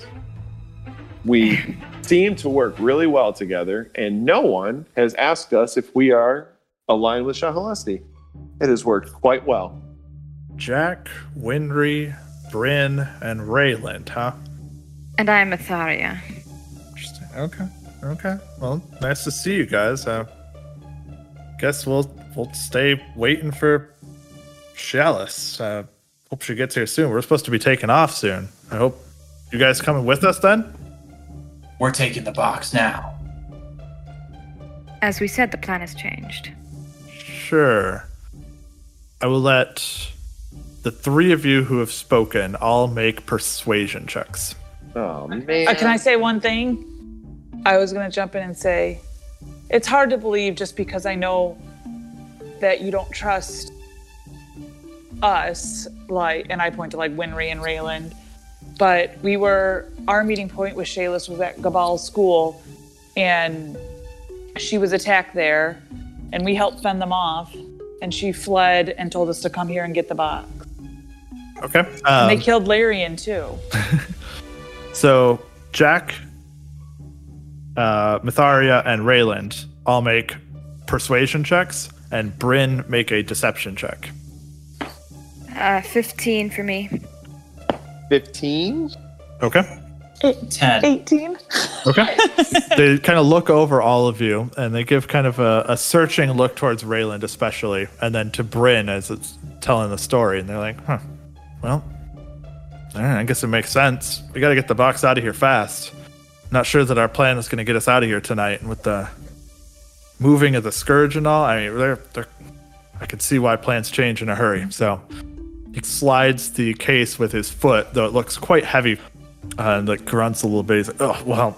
We seem to work really well together, and no one has asked us if we are aligned with Shahalesti. It has worked quite well. Jack, Winry, Bryn, and Rayland, huh? And I'm Atharia. Interesting. Okay. Okay. Well, nice to see you guys. Uh, guess we'll we'll stay waiting for Shaelus. Uh, hope she gets here soon. We're supposed to be taking off soon. I hope you guys coming with us then. We're taking the box now. As we said, the plan has changed. Sure. I will let the three of you who have spoken all make persuasion checks. Oh man! Uh, can I say one thing? I was going to jump in and say it's hard to believe just because I know that you don't trust us, like, and I point to like Winry and Rayland, but we were, our meeting point with Shaelus was at Gabal's school, and she was attacked there, and we helped fend them off, and she fled and told us to come here and get the box. Okay. And Um, they killed Larian too. So Jack, uh, Mitharia, and Rayland all make persuasion checks, and Bryn make a deception check. Uh, 15 for me. Fifteen. Okay. Ten. 18? Okay. they kind of look over all of you, and they give kind of a, a searching look towards Rayland, especially, and then to Bryn as it's telling the story, and they're like, "Huh. Well, all right, I guess it makes sense. We got to get the box out of here fast. Not sure that our plan is going to get us out of here tonight, and with the moving of the scourge and all, I mean, they're, they're, I could see why plans change in a hurry. So he slides the case with his foot, though it looks quite heavy, uh, and like grunts a little bit. He's like, "Oh well,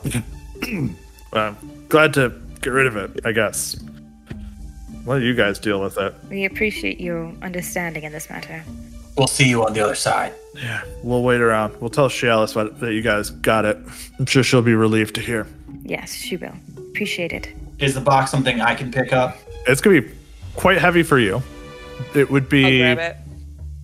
uh, glad to get rid of it, I guess." Why do you guys deal with it? We appreciate your understanding in this matter. We'll see you on the other side. Yeah, we'll wait around. We'll tell Shaelus what, that you guys got it. I'm sure she'll be relieved to hear. Yes, she will. Appreciate it. Is the box something I can pick up? It's gonna be quite heavy for you. It would I'll be grab it.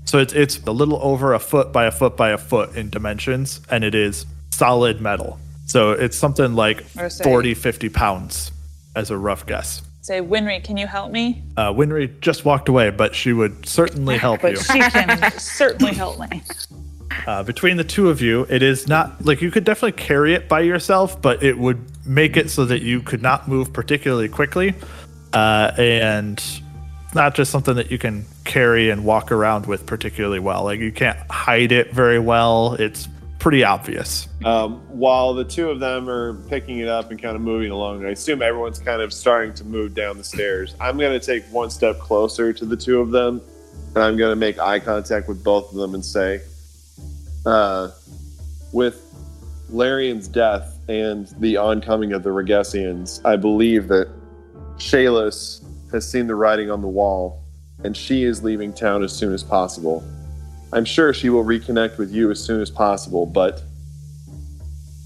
So it's it's a little over a foot by a foot by a foot in dimensions, and it is solid metal. So it's something like Or say- 40, 50 pounds as a rough guess. Say, Winry, can you help me? Uh, Winry just walked away, but she would certainly help But you. she can certainly help me. Uh, between the two of you, it is not like you could definitely carry it by yourself, but it would make it so that you could not move particularly quickly, uh, and not just something that you can carry and walk around with particularly well. Like you can't hide it very well. It's pretty obvious. Um, while the two of them are picking it up and kind of moving along, I assume everyone's kind of starting to move down the stairs. I'm going to take one step closer to the two of them, and I'm going to make eye contact with both of them and say, uh, with Larian's death and the oncoming of the Ragesians, I believe that Shaelus has seen the writing on the wall, and she is leaving town as soon as possible. I'm sure she will reconnect with you as soon as possible, but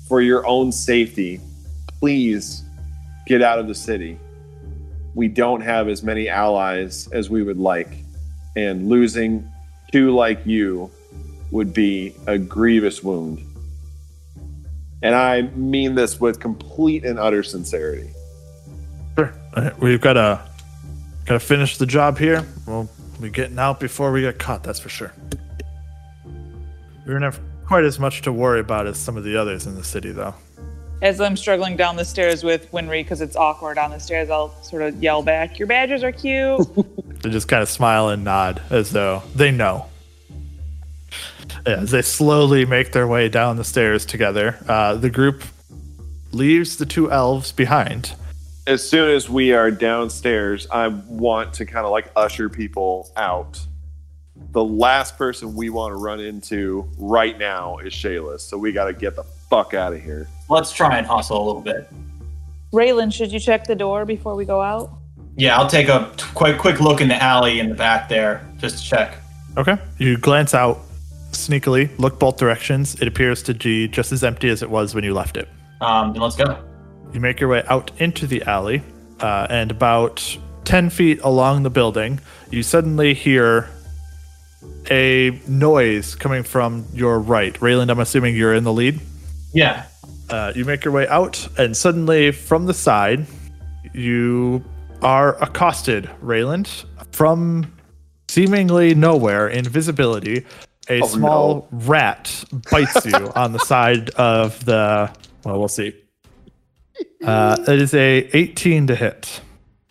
for your own safety, please get out of the city. We don't have as many allies as we would like, and losing two like you would be a grievous wound. And I mean this with complete and utter sincerity. Sure. We've got to got to finish the job here. We'll be getting out before we get caught. That's for sure. We don't have quite as much to worry about as some of the others in the city, though. As I'm struggling down the stairs with Winry because it's awkward on the stairs, I'll sort of yell back, "Your badgers are cute." They just kind of smile and nod as though they know. As they slowly make their way down the stairs together, uh, the group leaves the two elves behind. As soon as we are downstairs, I want to kind of like usher people out. The last person we want to run into right now is Shaelus, so we got to get the fuck out of here. Let's try and hustle a little bit. Raylan, should you check the door before we go out? Yeah, I'll take a t- quick quick look in the alley in the back there just to check. Okay. You glance out sneakily, look both directions. It appears to be just as empty as it was when you left it. Um, then let's go. You make your way out into the alley, uh, and about 10 feet along the building, you suddenly hear a noise coming from your right. Rayland, I'm assuming you're in the lead. Yeah. Uh, you make your way out, and suddenly from the side, you are accosted, Rayland, from seemingly nowhere, invisibility. A Oh, small rat bites you on the side of the. Well, we'll see. Uh, it is a 18 to hit.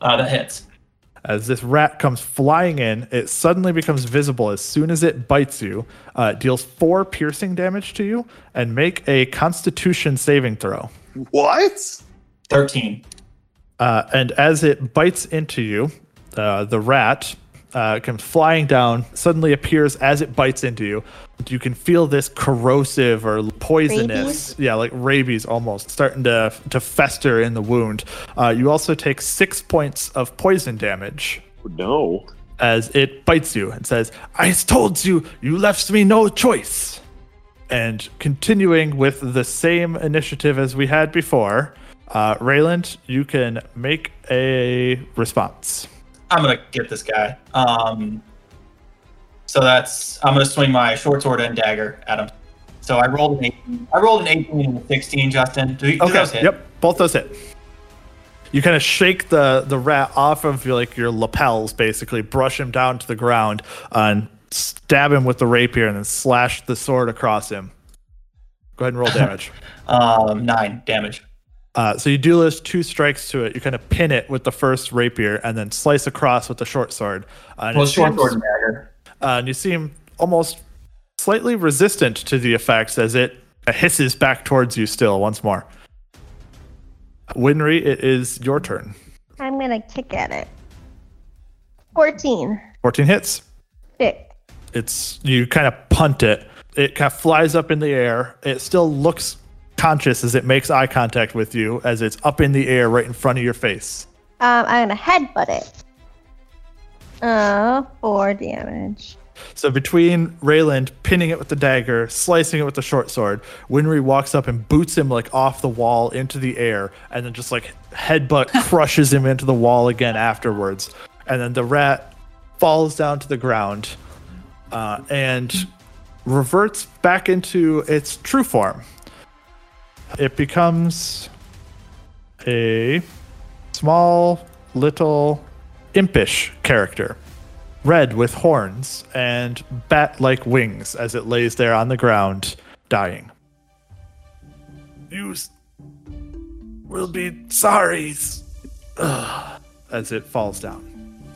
Uh, that hits. As this rat comes flying in, it suddenly becomes visible as soon as it bites you. Uh, it deals four piercing damage to you, and make a Constitution saving throw. What? Thirteen. Uh, and as it bites into you, uh, the rat uh, comes flying down, suddenly appears as it bites into you. You can feel this corrosive or poisonous, Rabies? yeah, like rabies almost, starting to, to fester in the wound. Uh, you also take six points of poison damage No. as it bites you and says, I told you, you left me no choice. And continuing with the same initiative as we had before, uh, Rayland, you can make a response. I'm gonna get this guy. Um, so that's I'm gonna swing my short sword and dagger at him. So I rolled an 18. I rolled an 18 and a 16, Justin. Do, do those Okay, hit? yep, both those hit. You kind of shake the, the rat off of your, like your lapels, basically, brush him down to the ground, and stab him with the rapier, and then slash the sword across him. Go ahead and roll damage. Um, nine damage. Uh, so you do those two strikes to it. You kind of pin it with the first rapier, and then slice across with the short sword. Uh, and, Well, short sword and dagger. uh, and you seem almost slightly resistant to the effects as it hisses back towards you still once more. Winry, it is your turn. I'm gonna kick at it. 14. 14 hits. Pick. It's you kind of punt it. It kind of flies up in the air. It still looks conscious as it makes eye contact with you as it's up in the air right in front of your face. Um, I'm gonna headbutt it. Oh, four damage. So between Rayland pinning it with the dagger, slicing it with the short sword, Winry walks up and boots him like off the wall into the air, and then just like headbutt crushes him into the wall again afterwards. And then the rat falls down to the ground uh, and reverts back into its true form. It becomes a small, little, impish character red with horns and bat like wings as it lays there on the ground, dying. You will be sorry Ugh, as it falls down.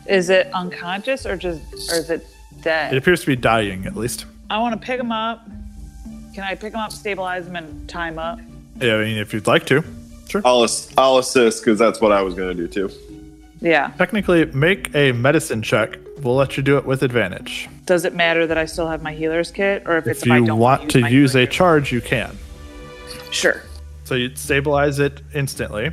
Is it unconscious or just, or is it dead? It appears to be dying, at least. I want to pick him up. Can I pick him up, stabilize him, and tie him up? Yeah, I mean, if you'd like to. Sure. I'll, I'll assist because that's what I was going to do too. Yeah. Technically, make a medicine check. We'll let you do it with advantage. Does it matter that I still have my healer's kit, or if it's If if I you don't want to my use a charge, you can. Sure. So you stabilize it instantly.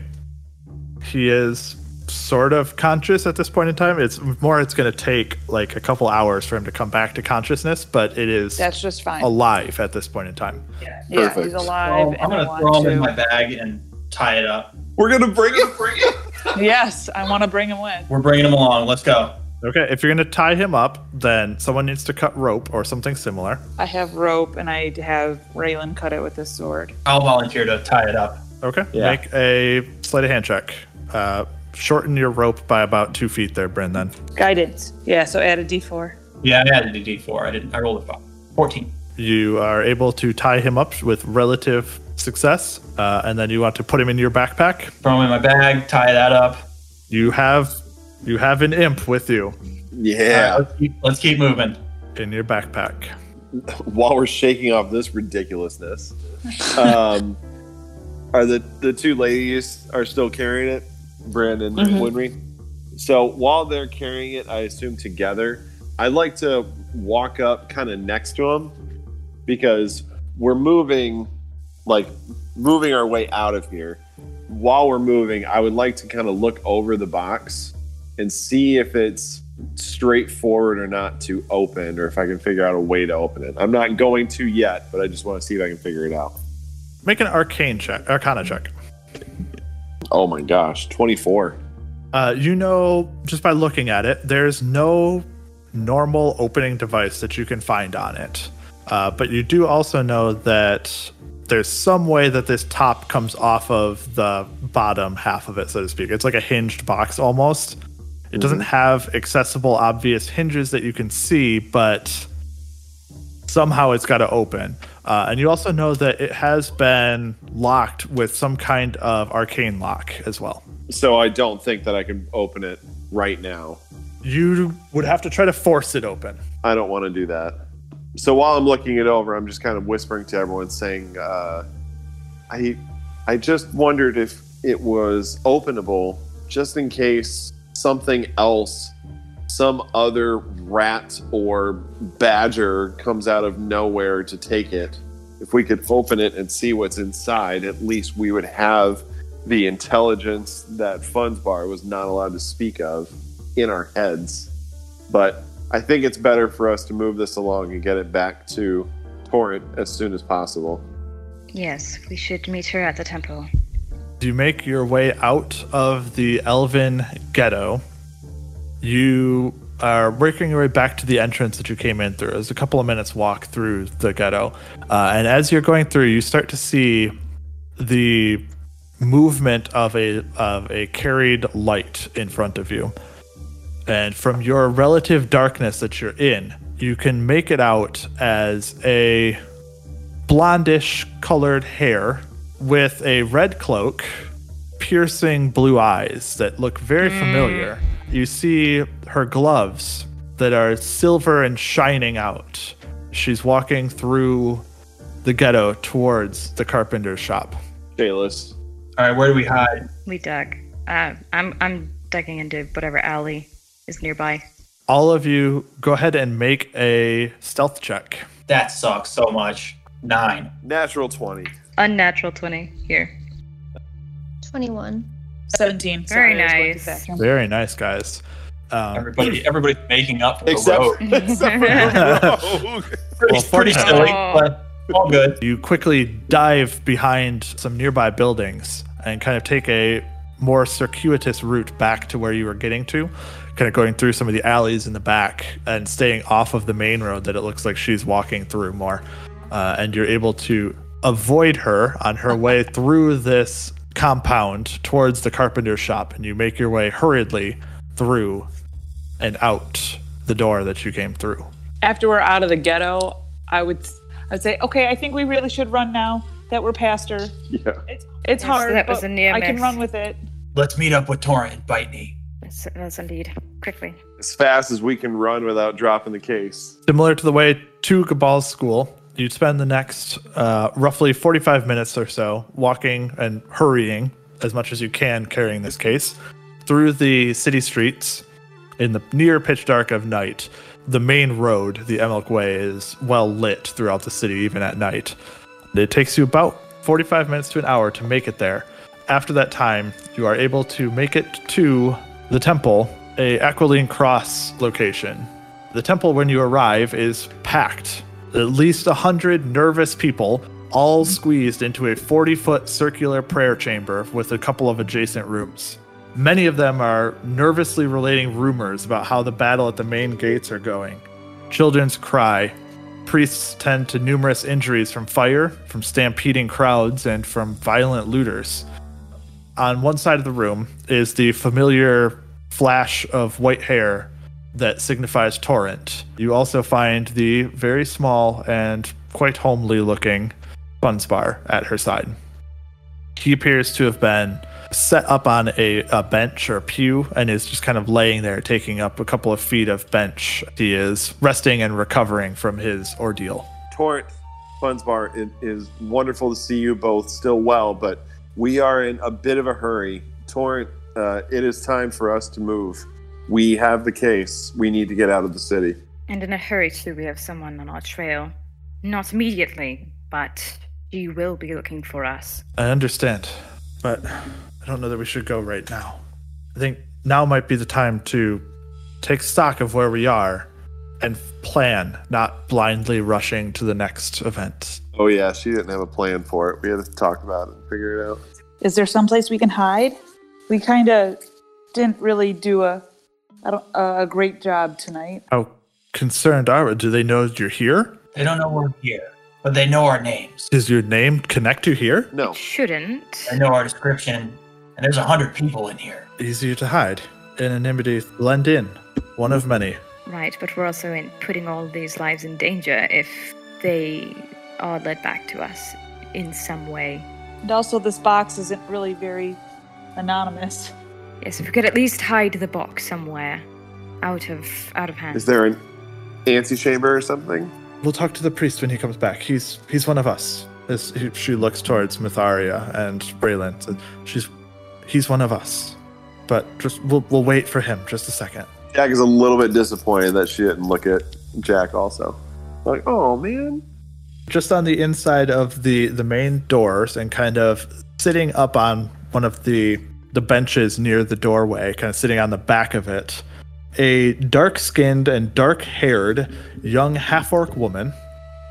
He is sort of conscious at this point in time. It's more it's going to take like a couple hours for him to come back to consciousness, but it is That's just fine. alive at this point in time. yeah, Perfect. he's alive. Well, I'm gonna throw him in my bag and tie it up. We're gonna bring him. bring it. to. Yes, I want to bring him with. We're bringing him along. Let's go. Okay, if you're going to tie him up, then someone needs to cut rope or something similar. I have rope, and I have Raylan cut it with his sword. I'll volunteer to tie it up. Okay, Yeah. make a sleight of hand check. Uh, shorten your rope by about two feet there, Bryn. Then Guidance. Yeah, so add a d4. Yeah, I added a D4. I didn't. I rolled a five. 14. you are able to tie him up with relative success. Uh, and then you want to put him in your backpack. Throw him in my bag, tie that up. You have you have an imp with you Yeah. All right, let's, keep, let's keep moving. in your backpack. While we're shaking off this ridiculousness, um, are the the two ladies are still carrying it, Brandon and Mhm. Winry? So while they're carrying it, I assume together. I'd like to walk up kind of next to them because we're moving, like moving our way out of here. While we're moving, I would like to kind of look over the box and see if it's straightforward or not to open, or if I can figure out a way to open it. I'm not going to yet, but I just want to see if I can figure it out. Make an arcane check, arcana check. Oh my gosh, 24. Uh, you know, just by looking at it, there's no normal opening device that you can find on it. Uh, but you do also know that there's some way that this top comes off of the bottom half of it, so to speak. It's like a hinged box almost. It doesn't have accessible, obvious hinges that you can see, but somehow it's got to open. Uh, and you also know that it has been locked with some kind of arcane lock as well. So I don't think that I can open it right now. You would have to try to force it open. I don't want to do that. So while I'm looking it over, I'm just kind of whispering to everyone, saying, uh, "I, I just wondered if it was openable, just in case something else, some other rat or badger comes out of nowhere to take it. If we could open it and see what's inside, at least we would have the intelligence that Fundsbar was not allowed to speak of in our heads. But I think it's better for us to move this along and get it back to Torrent as soon as possible. Yes, we should meet her at the temple. You make your way out of the Elven ghetto. You are working your way back to the entrance that you came in through. It's a couple of minutes walk through the ghetto. Uh, and as you're going through, you start to see the movement of a of a carried light in front of you. And from your relative darkness that you're in, you can make it out as a blondish colored hair with a red cloak, piercing blue eyes that look very familiar. You see her gloves that are silver and shining out. She's walking through the ghetto towards the carpenter's shop. Shaelus. All right, where do we hide? We dug. Uh, I'm I'm ducking into whatever alley is nearby. All of you go ahead and make a stealth check. That sucks so much. Nine. Natural 20. Unnatural twenty here. 21. 17. Very Sorry, I was going nice. Very nice, guys. Um, Everybody, everybody's making up for the Except, road. except for the rogue. Pretty, Well, pretty silly, Oh. but all good. You quickly dive behind some nearby buildings and kind of take a more circuitous route back to where you were getting to, kind of going through some of the alleys in the back and staying off of the main road that it looks like she's walking through more. Uh, and you're able to avoid her on her way through this compound towards the carpenter shop, and you make your way hurriedly through and out the door that you came through. After we're out of the ghetto, I would I would say, okay, I think we really should run now that we're past her. Yeah. It's it's Yes, hard, that was but a near I can run with it. Let's meet up with Torrent and bite me. That's, that's indeed. Quickly. As fast as we can run without dropping the case. Similar to the way to Gabal's school, you'd spend the next uh, roughly 45 minutes or so walking and hurrying as much as you can carrying this case through the city streets in the near pitch dark of night. The main road, the Emelk Way, is well lit throughout the city, even at night. It takes you about 45 minutes to an hour to make it there. After that time, you are able to make it to the temple, a Aquiline Cross location. The temple, when you arrive, is packed. At least a hundred nervous people, all squeezed into a 40 foot circular prayer chamber with a couple of adjacent rooms. Many of them are nervously relating rumors about how the battle at the main gates are going. Children's cry. Priests tend to numerous injuries from fire, from stampeding crowds, and from violent looters. On one side of the room is the familiar flash of white hair that signifies torrent. You also find the very small and quite homely looking Bunspar at her side. He appears to have been set up on a, a bench or a pew and is just kind of laying there, taking up a couple of feet of bench. He is resting and recovering from his ordeal. Torrent, Funsbar, it is wonderful to see you both still well, but we are in a bit of a hurry. Torrent, uh, it is time for us to move. We have the case. We need to get out of the city. And in a hurry, too, we have someone on our trail. Not immediately, but she will be looking for us. I understand, but I don't know that we should go right now. I think now might be the time to take stock of where we are and plan, not blindly rushing to the next event. Oh, yeah, she didn't have a plan for it. We had to talk about it and figure it out. Is there someplace we can hide? We kind of didn't really do a, I don't, Uh, a great job tonight. How concerned are we? Do they know that you're here? They don't know we're here, but they know our names. Does your name connect you here? No. Shouldn't. They know our description, and there's a hundred people in here. Easier to hide. Anonymity, blend in. One of many. Right, but we're also in putting all these lives in danger if they are led back to us in some way. And also, this box isn't really very anonymous. Yes, if we could at least hide the box somewhere, out of out of hand. Is there an antechamber or something? We'll talk to the priest when he comes back. He's he's one of us. As she looks towards Mitharia and Braylon, and she's he's one of us. But just we'll we'll wait for him just a second. Jack is a little bit disappointed that she didn't look at Jack also. Like, oh, man. Just on the inside of the the main doors and kind of sitting up on one of the the benches near the doorway, kind of sitting on the back of it, a dark-skinned and dark-haired young half-orc woman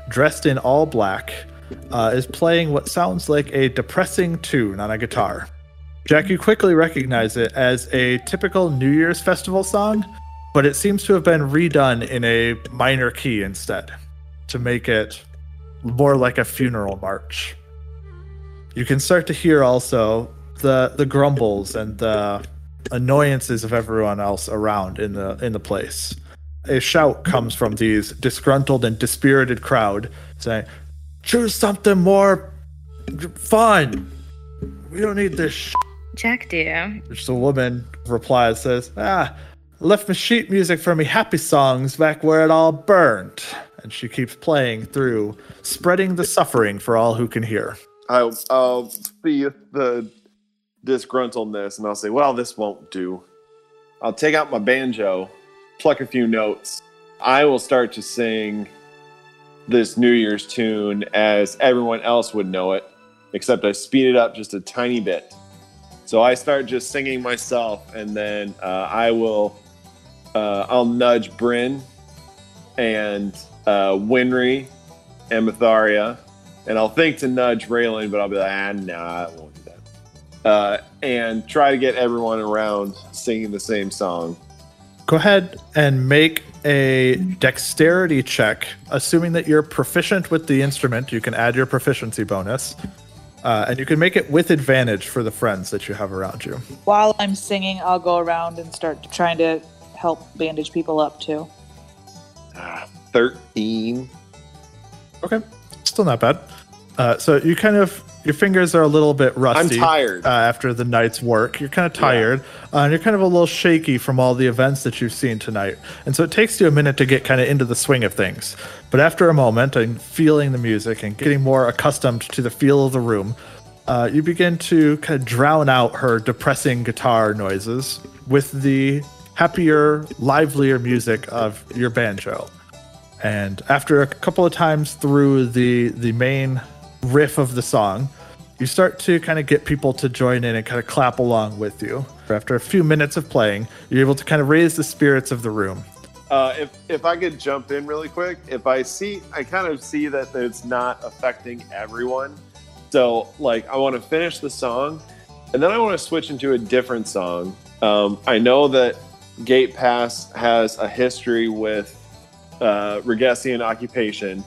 dressed in all black uh, is playing what sounds like a depressing tune on a guitar. Jack, you quickly recognize it as a typical New Year's festival song, but it seems to have been redone in a minor key instead to make it more like a funeral march. You can start to hear also the the grumbles and the annoyances of everyone else around in the in the place. A shout comes from these disgruntled and dispirited crowd saying, "Choose something more fun. We don't need this." Sh-. Jack, dear, Which the woman replies, says, "Ah, left me sheet music for me happy songs back where it all burned." And she keeps playing through, spreading the suffering for all who can hear. I'll, I'll see the disgruntledness and I'll say, well, this won't do. I'll take out my banjo, pluck a few notes. I will start to sing this New Year's tune as everyone else would know it, except I speed it up just a tiny bit. So I start just singing myself, and then uh, I will, uh, I'll nudge Bryn and uh, Winry and Mitharia, and I'll think to nudge Raylan, but I'll be like, ah, nah, I won't. Uh, and try to get everyone around singing the same song. Go ahead and make a dexterity check, assuming that you're proficient with the instrument. You can add your proficiency bonus, uh, and you can make it with advantage for the friends that you have around you. While I'm singing, I'll go around and start trying to help bandage people up too. Ah, 13. Okay, still not bad. Uh, so you kind of your fingers are a little bit rusty. I'm tired. uh, after the night's work. You're kind of tired, uh, and you're kind of a little shaky from all the events that you've seen tonight. And so it takes you a minute to get kind of into the swing of things. But after a moment and feeling the music and getting more accustomed to the feel of the room, uh, you begin to kind of drown out her depressing guitar noises with the happier, livelier music of your banjo. And after a couple of times through the the main riff of the song, you start to kind of get people to join in and kind of clap along with you. After a few minutes of playing, you're able to kind of raise the spirits of the room. Uh, if if I could jump in really quick, if I see, I kind of see that it's not affecting everyone. So like, I want to finish the song, and then I want to switch into a different song. Um, I know that Gate Pass has a history with uh, Ragesian occupation,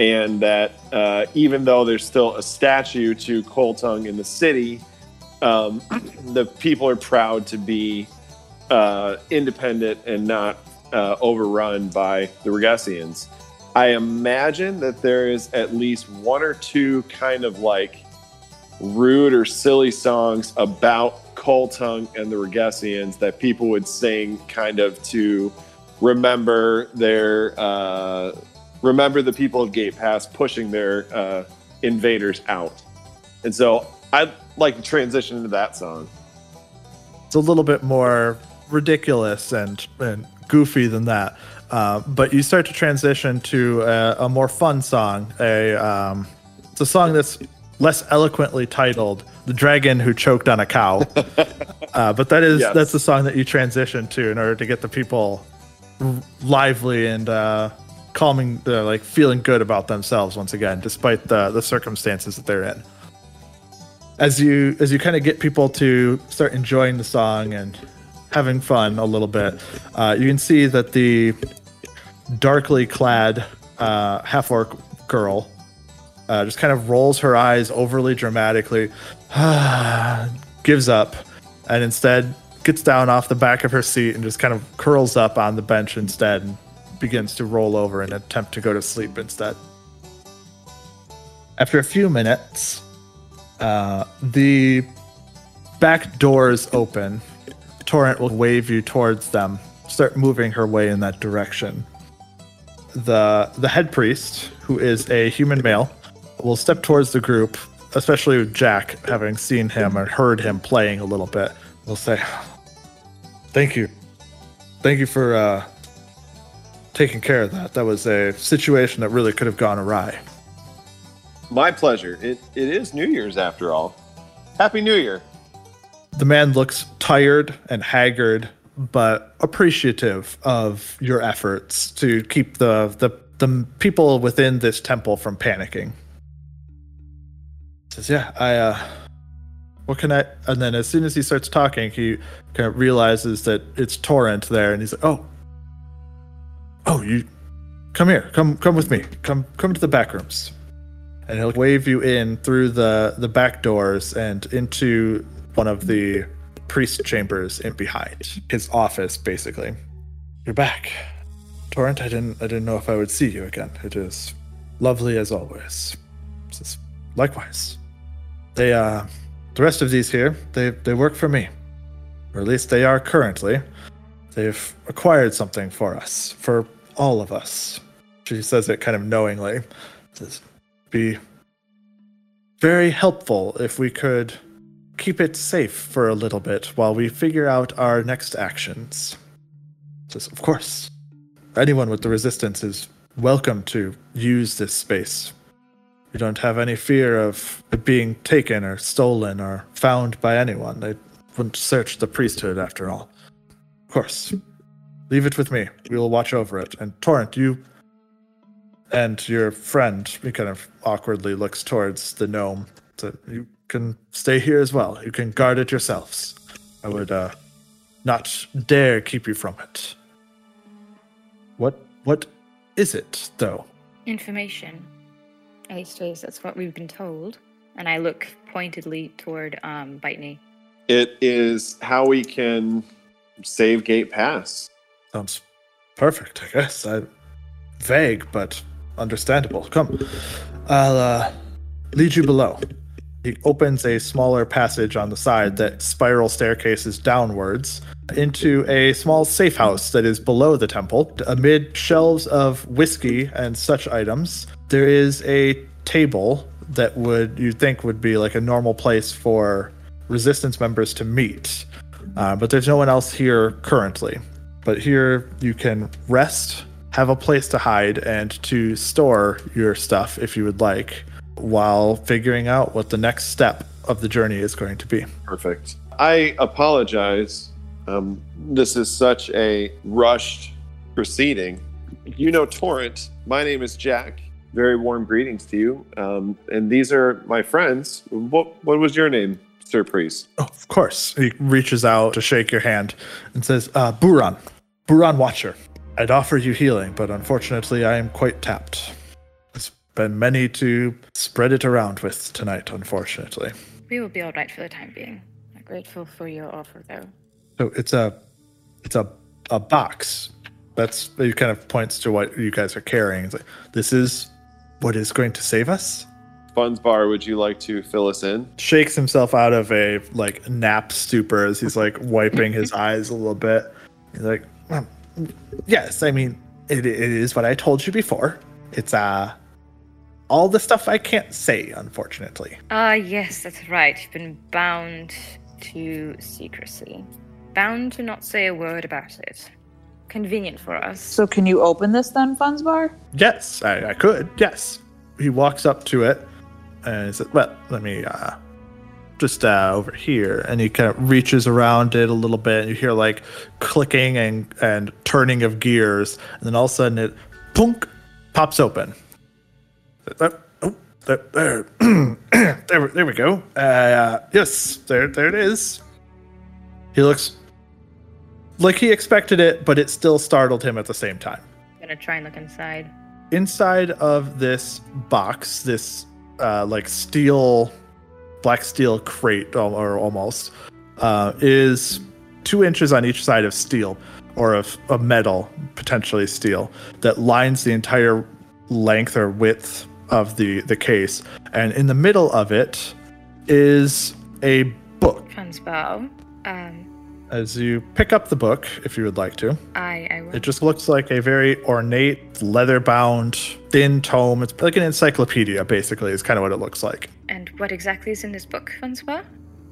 and that uh, even though there's still a statue to Coaltongue in the city, um, the people are proud to be uh, independent and not uh, overrun by the Ragesians. I imagine that there is at least one or two kind of like rude or silly songs about Coaltongue and the Ragesians that people would sing kind of to remember their uh, remember the people of Gate Pass pushing their uh, invaders out. And so I'd like to transition into that song. It's a little bit more ridiculous and, and goofy than that. Uh, but you start to transition to a, a more fun song. A um, it's a song that's less eloquently titled "The Dragon Who Choked on a Cow," uh, but that is Yes. that's the song that you transition to in order to get the people r- lively and uh, calming, uh, like feeling good about themselves once again, despite the the circumstances that they're in. As you as you kind of get people to start enjoying the song and having fun a little bit, uh, you can see that the darkly clad uh, half orc girl uh, just kind of rolls her eyes overly dramatically, gives up, and instead gets down off the back of her seat and just kind of curls up on the bench instead and begins to roll over and attempt to go to sleep instead. After a few minutes, uh, the back doors open. Torrent will wave you towards them, start moving her way in that direction. The the head priest, who is a human male, will step towards the group, especially with Jack, having seen him or heard him playing a little bit. Will say, "Thank you, thank you for uh, taking care of that. That was a situation that really could have gone awry." My pleasure. It it is New Year's after all. Happy New Year. The man looks tired and haggard, but appreciative of your efforts to keep the the, the people within this temple from panicking. Says, "Yeah, I. uh What can I?" And then as soon as he starts talking, he kind of realizes that it's Torrent there, and he's like, "Oh, oh, you come here, come come with me, come come to the back rooms." And he'll wave you in through the the back doors and into one of the priest chambers in behind his office basically. You're back. Torrent i didn't i didn't know if i would see you again. It is lovely as always. Says, likewise. They uh the rest of these here they they work for me. Or at least they are currently they've acquired something for us for all of us she says it kind of knowingly says be very helpful if we could keep it safe for a little bit while we figure out our next actions. Says, of course, anyone with the resistance is welcome to use this space. We don't have any fear of it being taken or stolen or found by anyone. They wouldn't search the priesthood after all. Of course. Leave it with me. We will watch over it. And Torrent, you and your friend, he kind of awkwardly looks towards the gnome. So you can stay here as well. You can guard it yourselves. I would uh, not dare keep you from it. What what is it though? Information. At least that's what we've been told. And I look pointedly toward um, Bitney. It is how we can save Gate Pass. Sounds perfect, I guess. I vague but understandable. Come. I'll uh, lead you below. He opens a smaller passage on the side that spiral staircases downwards into a small safe house that is below the temple. Amid shelves of whiskey and such items, there is a table that would you think would be like a normal place for resistance members to meet. Uh, but there's no one else here currently. But here you can rest, have a place to hide, and to store your stuff if you would like, while figuring out what the next step of the journey is going to be. Perfect. I apologize. Um, this is such a rushed proceeding. You know Torrent. My name is Jack. Very warm greetings to you. Um, and these are my friends. What, what was your name, Sir Priest? Oh, of course. He reaches out to shake your hand and says, uh, Buran, Buran Watcher. I'd offer you healing, but unfortunately I am quite tapped. It's been many to spread it around with tonight, unfortunately. We will be all right for the time being. I'm grateful for your offer, though. So it's a it's a a box That's he kind of points to what you guys are carrying. It's like this is what is going to save us. Funsbar, would you like to fill us in? Shakes himself out of a like nap stupor as he's like wiping his eyes a little bit. He's like, "Um, yes, I mean it, it is what I told you before. It's uh all the stuff I can't say, unfortunately. Ah, yes, that's right. You've been bound to secrecy. Bound to not say a word about it. Convenient for us. So can you open this then, Funsbar? Yes, I, I could. Yes. He walks up to it and he says, Well, let me uh, just uh, over here. And he kind of reaches around it a little bit. And you hear like clicking and, and turning of gears. And then all of a sudden it punk pops open. Uh, oh, there, there, there, there we go. Uh, yes, there, there it is. He looks like he expected it, but it still startled him at the same time I'm gonna try and look inside. inside of this box, this uh, like steel, black steel crate, or almost, uh, is two inches on each side of steel or of, a metal, potentially steel, that lines the entire length or width of the the case. And in the middle of it is a book. Funsbar. Um, As you pick up the book, if you would like to, I, I will. it just looks like a very ornate, leather bound, thin tome. It's like an encyclopedia, basically, is kind of what it looks like. And what exactly is in this book, Francois?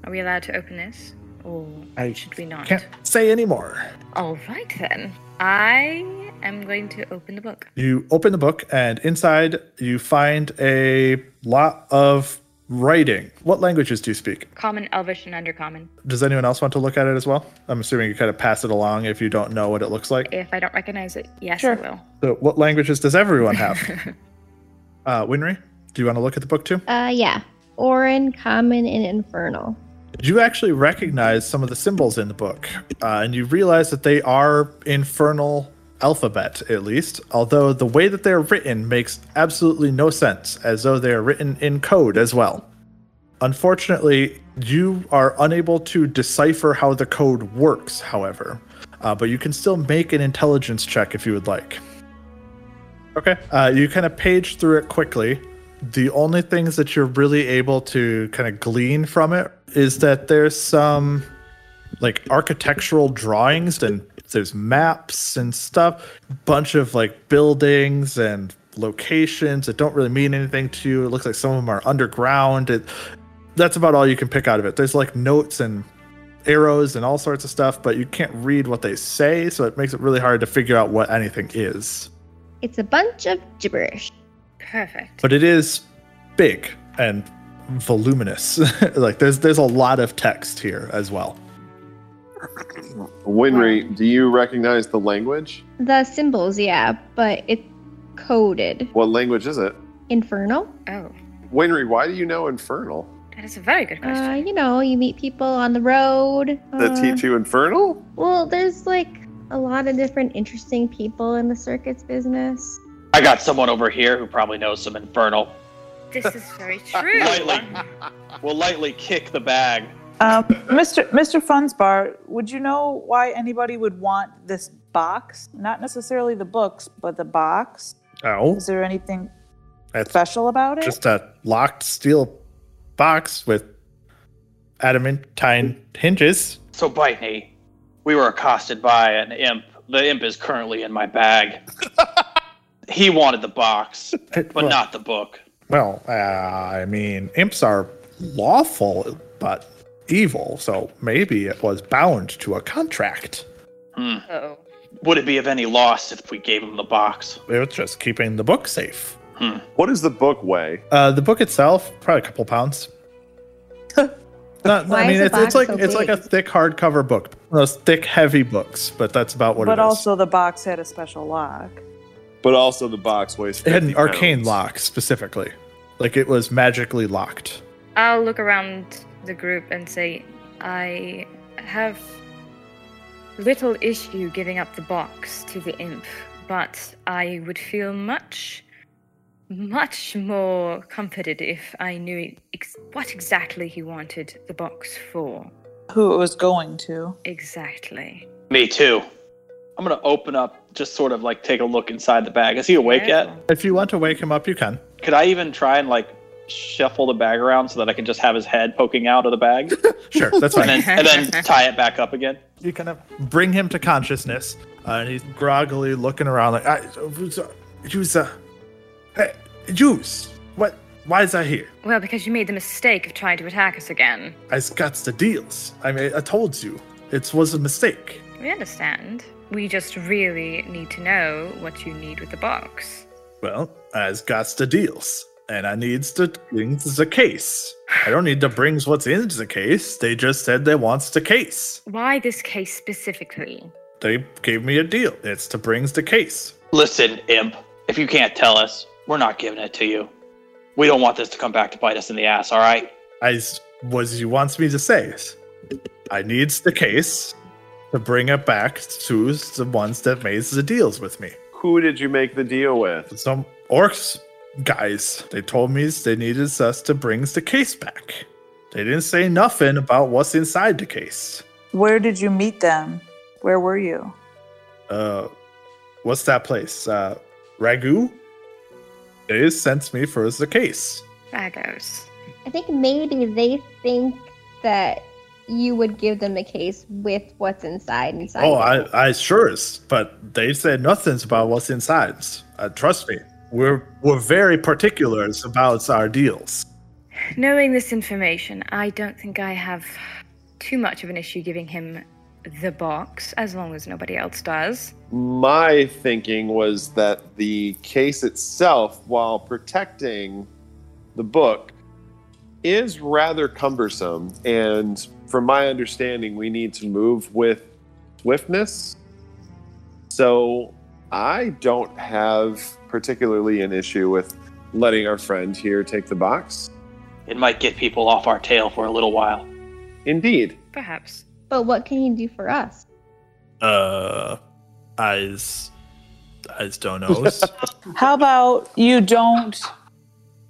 Are we allowed to open this? Or I should we not? Can't say anymore. All right then. I am going to open the book. You open the book, and inside you find a lot of writing. What languages do you speak? Common, Elvish, and Undercommon. Does anyone else want to look at it as well? I'm assuming you kind of pass it along if you don't know what it looks like. If I don't recognize it, yes, Sure. I will. So, what languages does everyone have? uh, Winry, do you want to look at the book too? Uh, yeah. Orin, Common, and Infernal. Did you actually recognize some of the symbols in the book, uh, and you realize that they are infernal alphabet, at least. Although the way that they're written makes absolutely no sense, as though they are written in code as well. Unfortunately, you are unable to decipher how the code works, however, uh, but you can still make an intelligence check if you would like. Okay. Uh, you kind of page through it quickly. The only things that you're really able to kind of glean from it is that there's some like architectural drawings and there's maps and stuff, bunch of like buildings and locations that don't really mean anything to you. It looks like some of them are underground. It, that's about all you can pick out of it. There's like notes and arrows and all sorts of stuff, but you can't read what they say, so it makes it really hard to figure out what anything is. It's a bunch of gibberish. Perfect. but it is big and voluminous. like there's there's a lot of text here as well. Winry, do you recognize the language? The symbols, yeah, but it's coded. What language is it? Infernal? Oh, Winry, why do you know Infernal? that is a very good question. Uh, you know, you meet people on the road. That uh, teach you Infernal? Well, there's like a lot of different interesting people in the circuits business. I got someone over here who probably knows some infernal. this is very true. Lightly, will lightly kick the bag. Um, Mr. Mr. Funsbar, would you know why anybody would want this box? Not necessarily the books, but the box. Oh, Is there anything that's special about it? just a locked steel box with adamantine hinges. So, Bitey, we were accosted by an imp. The imp is currently in my bag. he wanted the box, but well, not the book. Well, uh, I mean, imps are lawful but evil, so maybe it was bound to a contract. Hmm. Oh, Would it be of any loss if we gave him the box? It was just keeping the book safe. What does the book weigh? Uh, the book itself, probably a couple pounds. Not, Why I mean, is the it's, it's like so it's like a thick hardcover book. Those thick, heavy books, but that's about what but it is. also the box had a special lock. But also the box weighs. it had an arcane pounds. lock specifically, like it was magically locked. I'll look around the group and say, I have little issue giving up the box to the imp, but I would feel much, much more comforted if I knew ex- what exactly he wanted the box for. Who it was going to. Exactly. Me too. I'm gonna open up, just sort of like take a look inside the bag. Is he awake yet? If you want to wake him up, you can. Could I even try and like shuffle the bag around so that I can just have his head poking out of the bag, Sure, that's and fine. then and then tie it back up again? you kind of bring him to consciousness, uh, and he's groggily looking around like, I, Juice, uh, hey, Juice, what? Why is I here? Well, because you made the mistake of trying to attack us again. I got the deals. I mean, I told you, it was a mistake. We understand. We just really need to know what you need with the box. Well, I got the deals, and I needs to bring the case. I don't need to bring what's in the case. They just said they wants the case. Why this case specifically? They gave me a deal. It's to brings the case. Listen, imp. If you can't tell us, we're not giving it to you. We don't want this to come back to bite us in the ass. All right? As was you wants me to say. I needs the case to bring it back to the ones that made the deals with me. Who did you make the deal with? Some orcs guys. They told me they needed us to bring the case back. They didn't say nothing about what's inside the case. Where did you meet them? Where were you? Uh, what's that place? Uh, Ragu? They sent me for the case. Ragos. I think maybe they think that you would give them a case with what's inside inside. Oh. I, I sure is, but they said nothing about what's inside. Uh, trust me, we're we're very particular about our deals. Knowing this information, I don't think I have too much of an issue giving him the box, as long as nobody else does. My thinking was that the case itself, while protecting the book, is rather cumbersome. And from my understanding, we need to move with swiftness. So I don't have particularly an issue with letting our friend here take the box. It might get people off our tail for a little while. Indeed. Perhaps. but what can you do for us? Uh, eyes, eyes don't knows. How about you don't?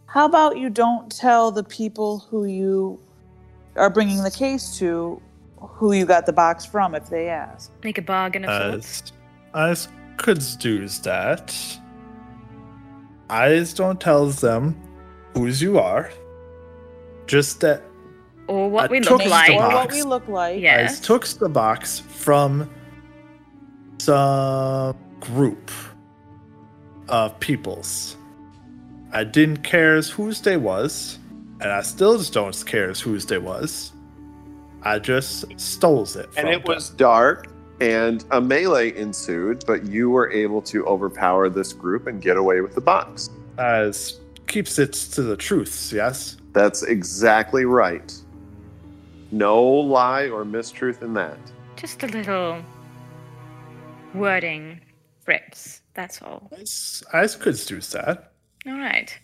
How about you don't tell the people who you are bringing the case to who you got the box from if they ask? Make a bargain of sorts. Eyes, eyes could do that. Eyes don't tells them whose you are. Just that Or what I we took look the like. Or what we look like? Yes. Eyes took the box from some group of peoples. I didn't care as whose they was, and I still just don't care as whose they was. I just stole it. And it them. was dark, and a melee ensued, but you were able to overpower this group and get away with the box. as keeps it to the truths. Yes. That's exactly right. No lie or mistruth in that. Just a little wording rips. That's all. Eyes, eyes could do that. All right.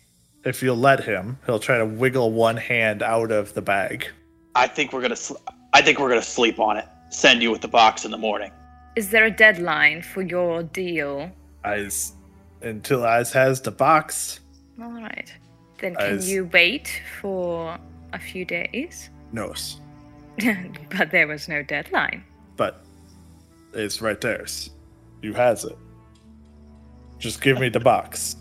If you'll let him, he'll try to wiggle one hand out of the bag. I think we're gonna. Sl- I think we're gonna sleep on it. Send you with the box in the morning. Is there a deadline for your deal? Eyes until Eyes has the box. All right. Then can As- you wait for a few days? No. but there was no deadline. But it's right there. You has it. Just give me the box.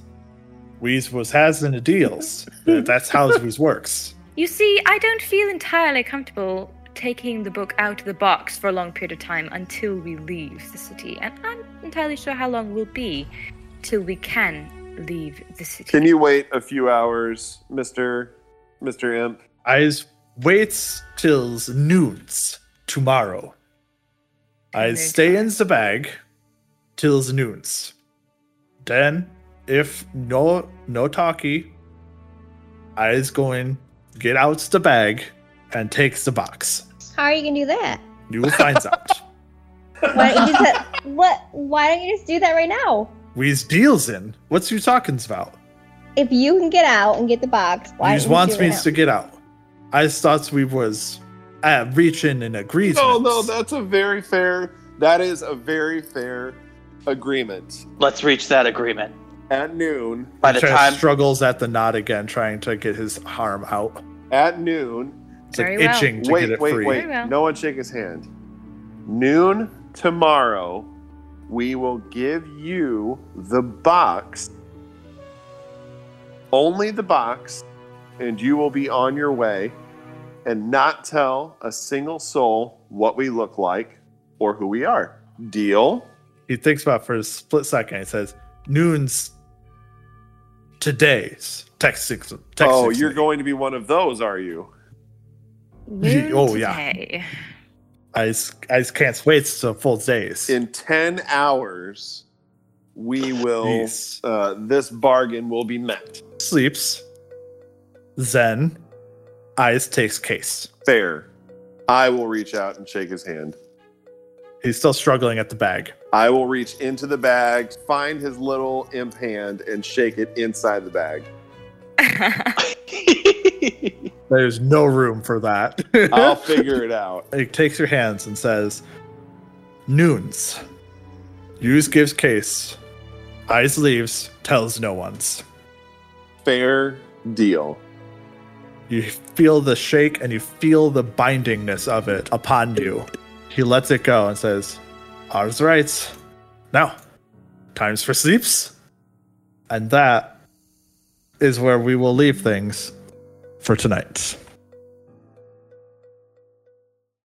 We's was has in the deals. That's how We's works. You see, I don't feel entirely comfortable taking the book out of the box for a long period of time until we leave the city. And I'm entirely sure how long will be till we can leave the city. Can you wait a few hours, Mr. Mr. Imp? Eyes waits till noons tomorrow. I stay in the bag till noons. Then, if no no talkie, I's going get out the bag and takes the box. How are you gonna do that? You will find out. Why don't you just ha- what? Why don't you just do that right now? We's deals in. What's you talking about? If you can get out and get the box, why He don't just you wants do me it now? to get out. I thought we was uh, reaching an agreement. No, no, that's a very fair. That is a very fair agreement. Let's reach that agreement. At noon, By the Try- time struggles at the knot again, trying to get his arm out. at noon. It's like well. itching to wait, get it wait, free. wait. Very well. No one shake his hand. Noon tomorrow, we will give you the box, only the box, and you will be on your way and not tell a single soul what we look like or who we are. Deal? He thinks about it for a split second. He says, "Noon's today's text six. Text oh, six you're me." going to be one of those, are you? Ye- oh, yeah. I just, I just can't wait to full days. In 10 hours, we will, Jeez. uh, this bargain will be met. Sleeps. Zen. Eyes takes case. Fair. I will reach out and shake his hand. He's still struggling at the bag. I will reach into the bag, find his little imp hand, and shake it inside the bag. There's no room for that. I'll figure it out. he takes your hands and says, Noons. Use gives case. Eyes leaves, tells no one's. Fair deal. You feel the shake and you feel the bindingness of it upon you. He lets it go and says, Ours rights. Now, times for sleeps. And that is where we will leave things for tonight.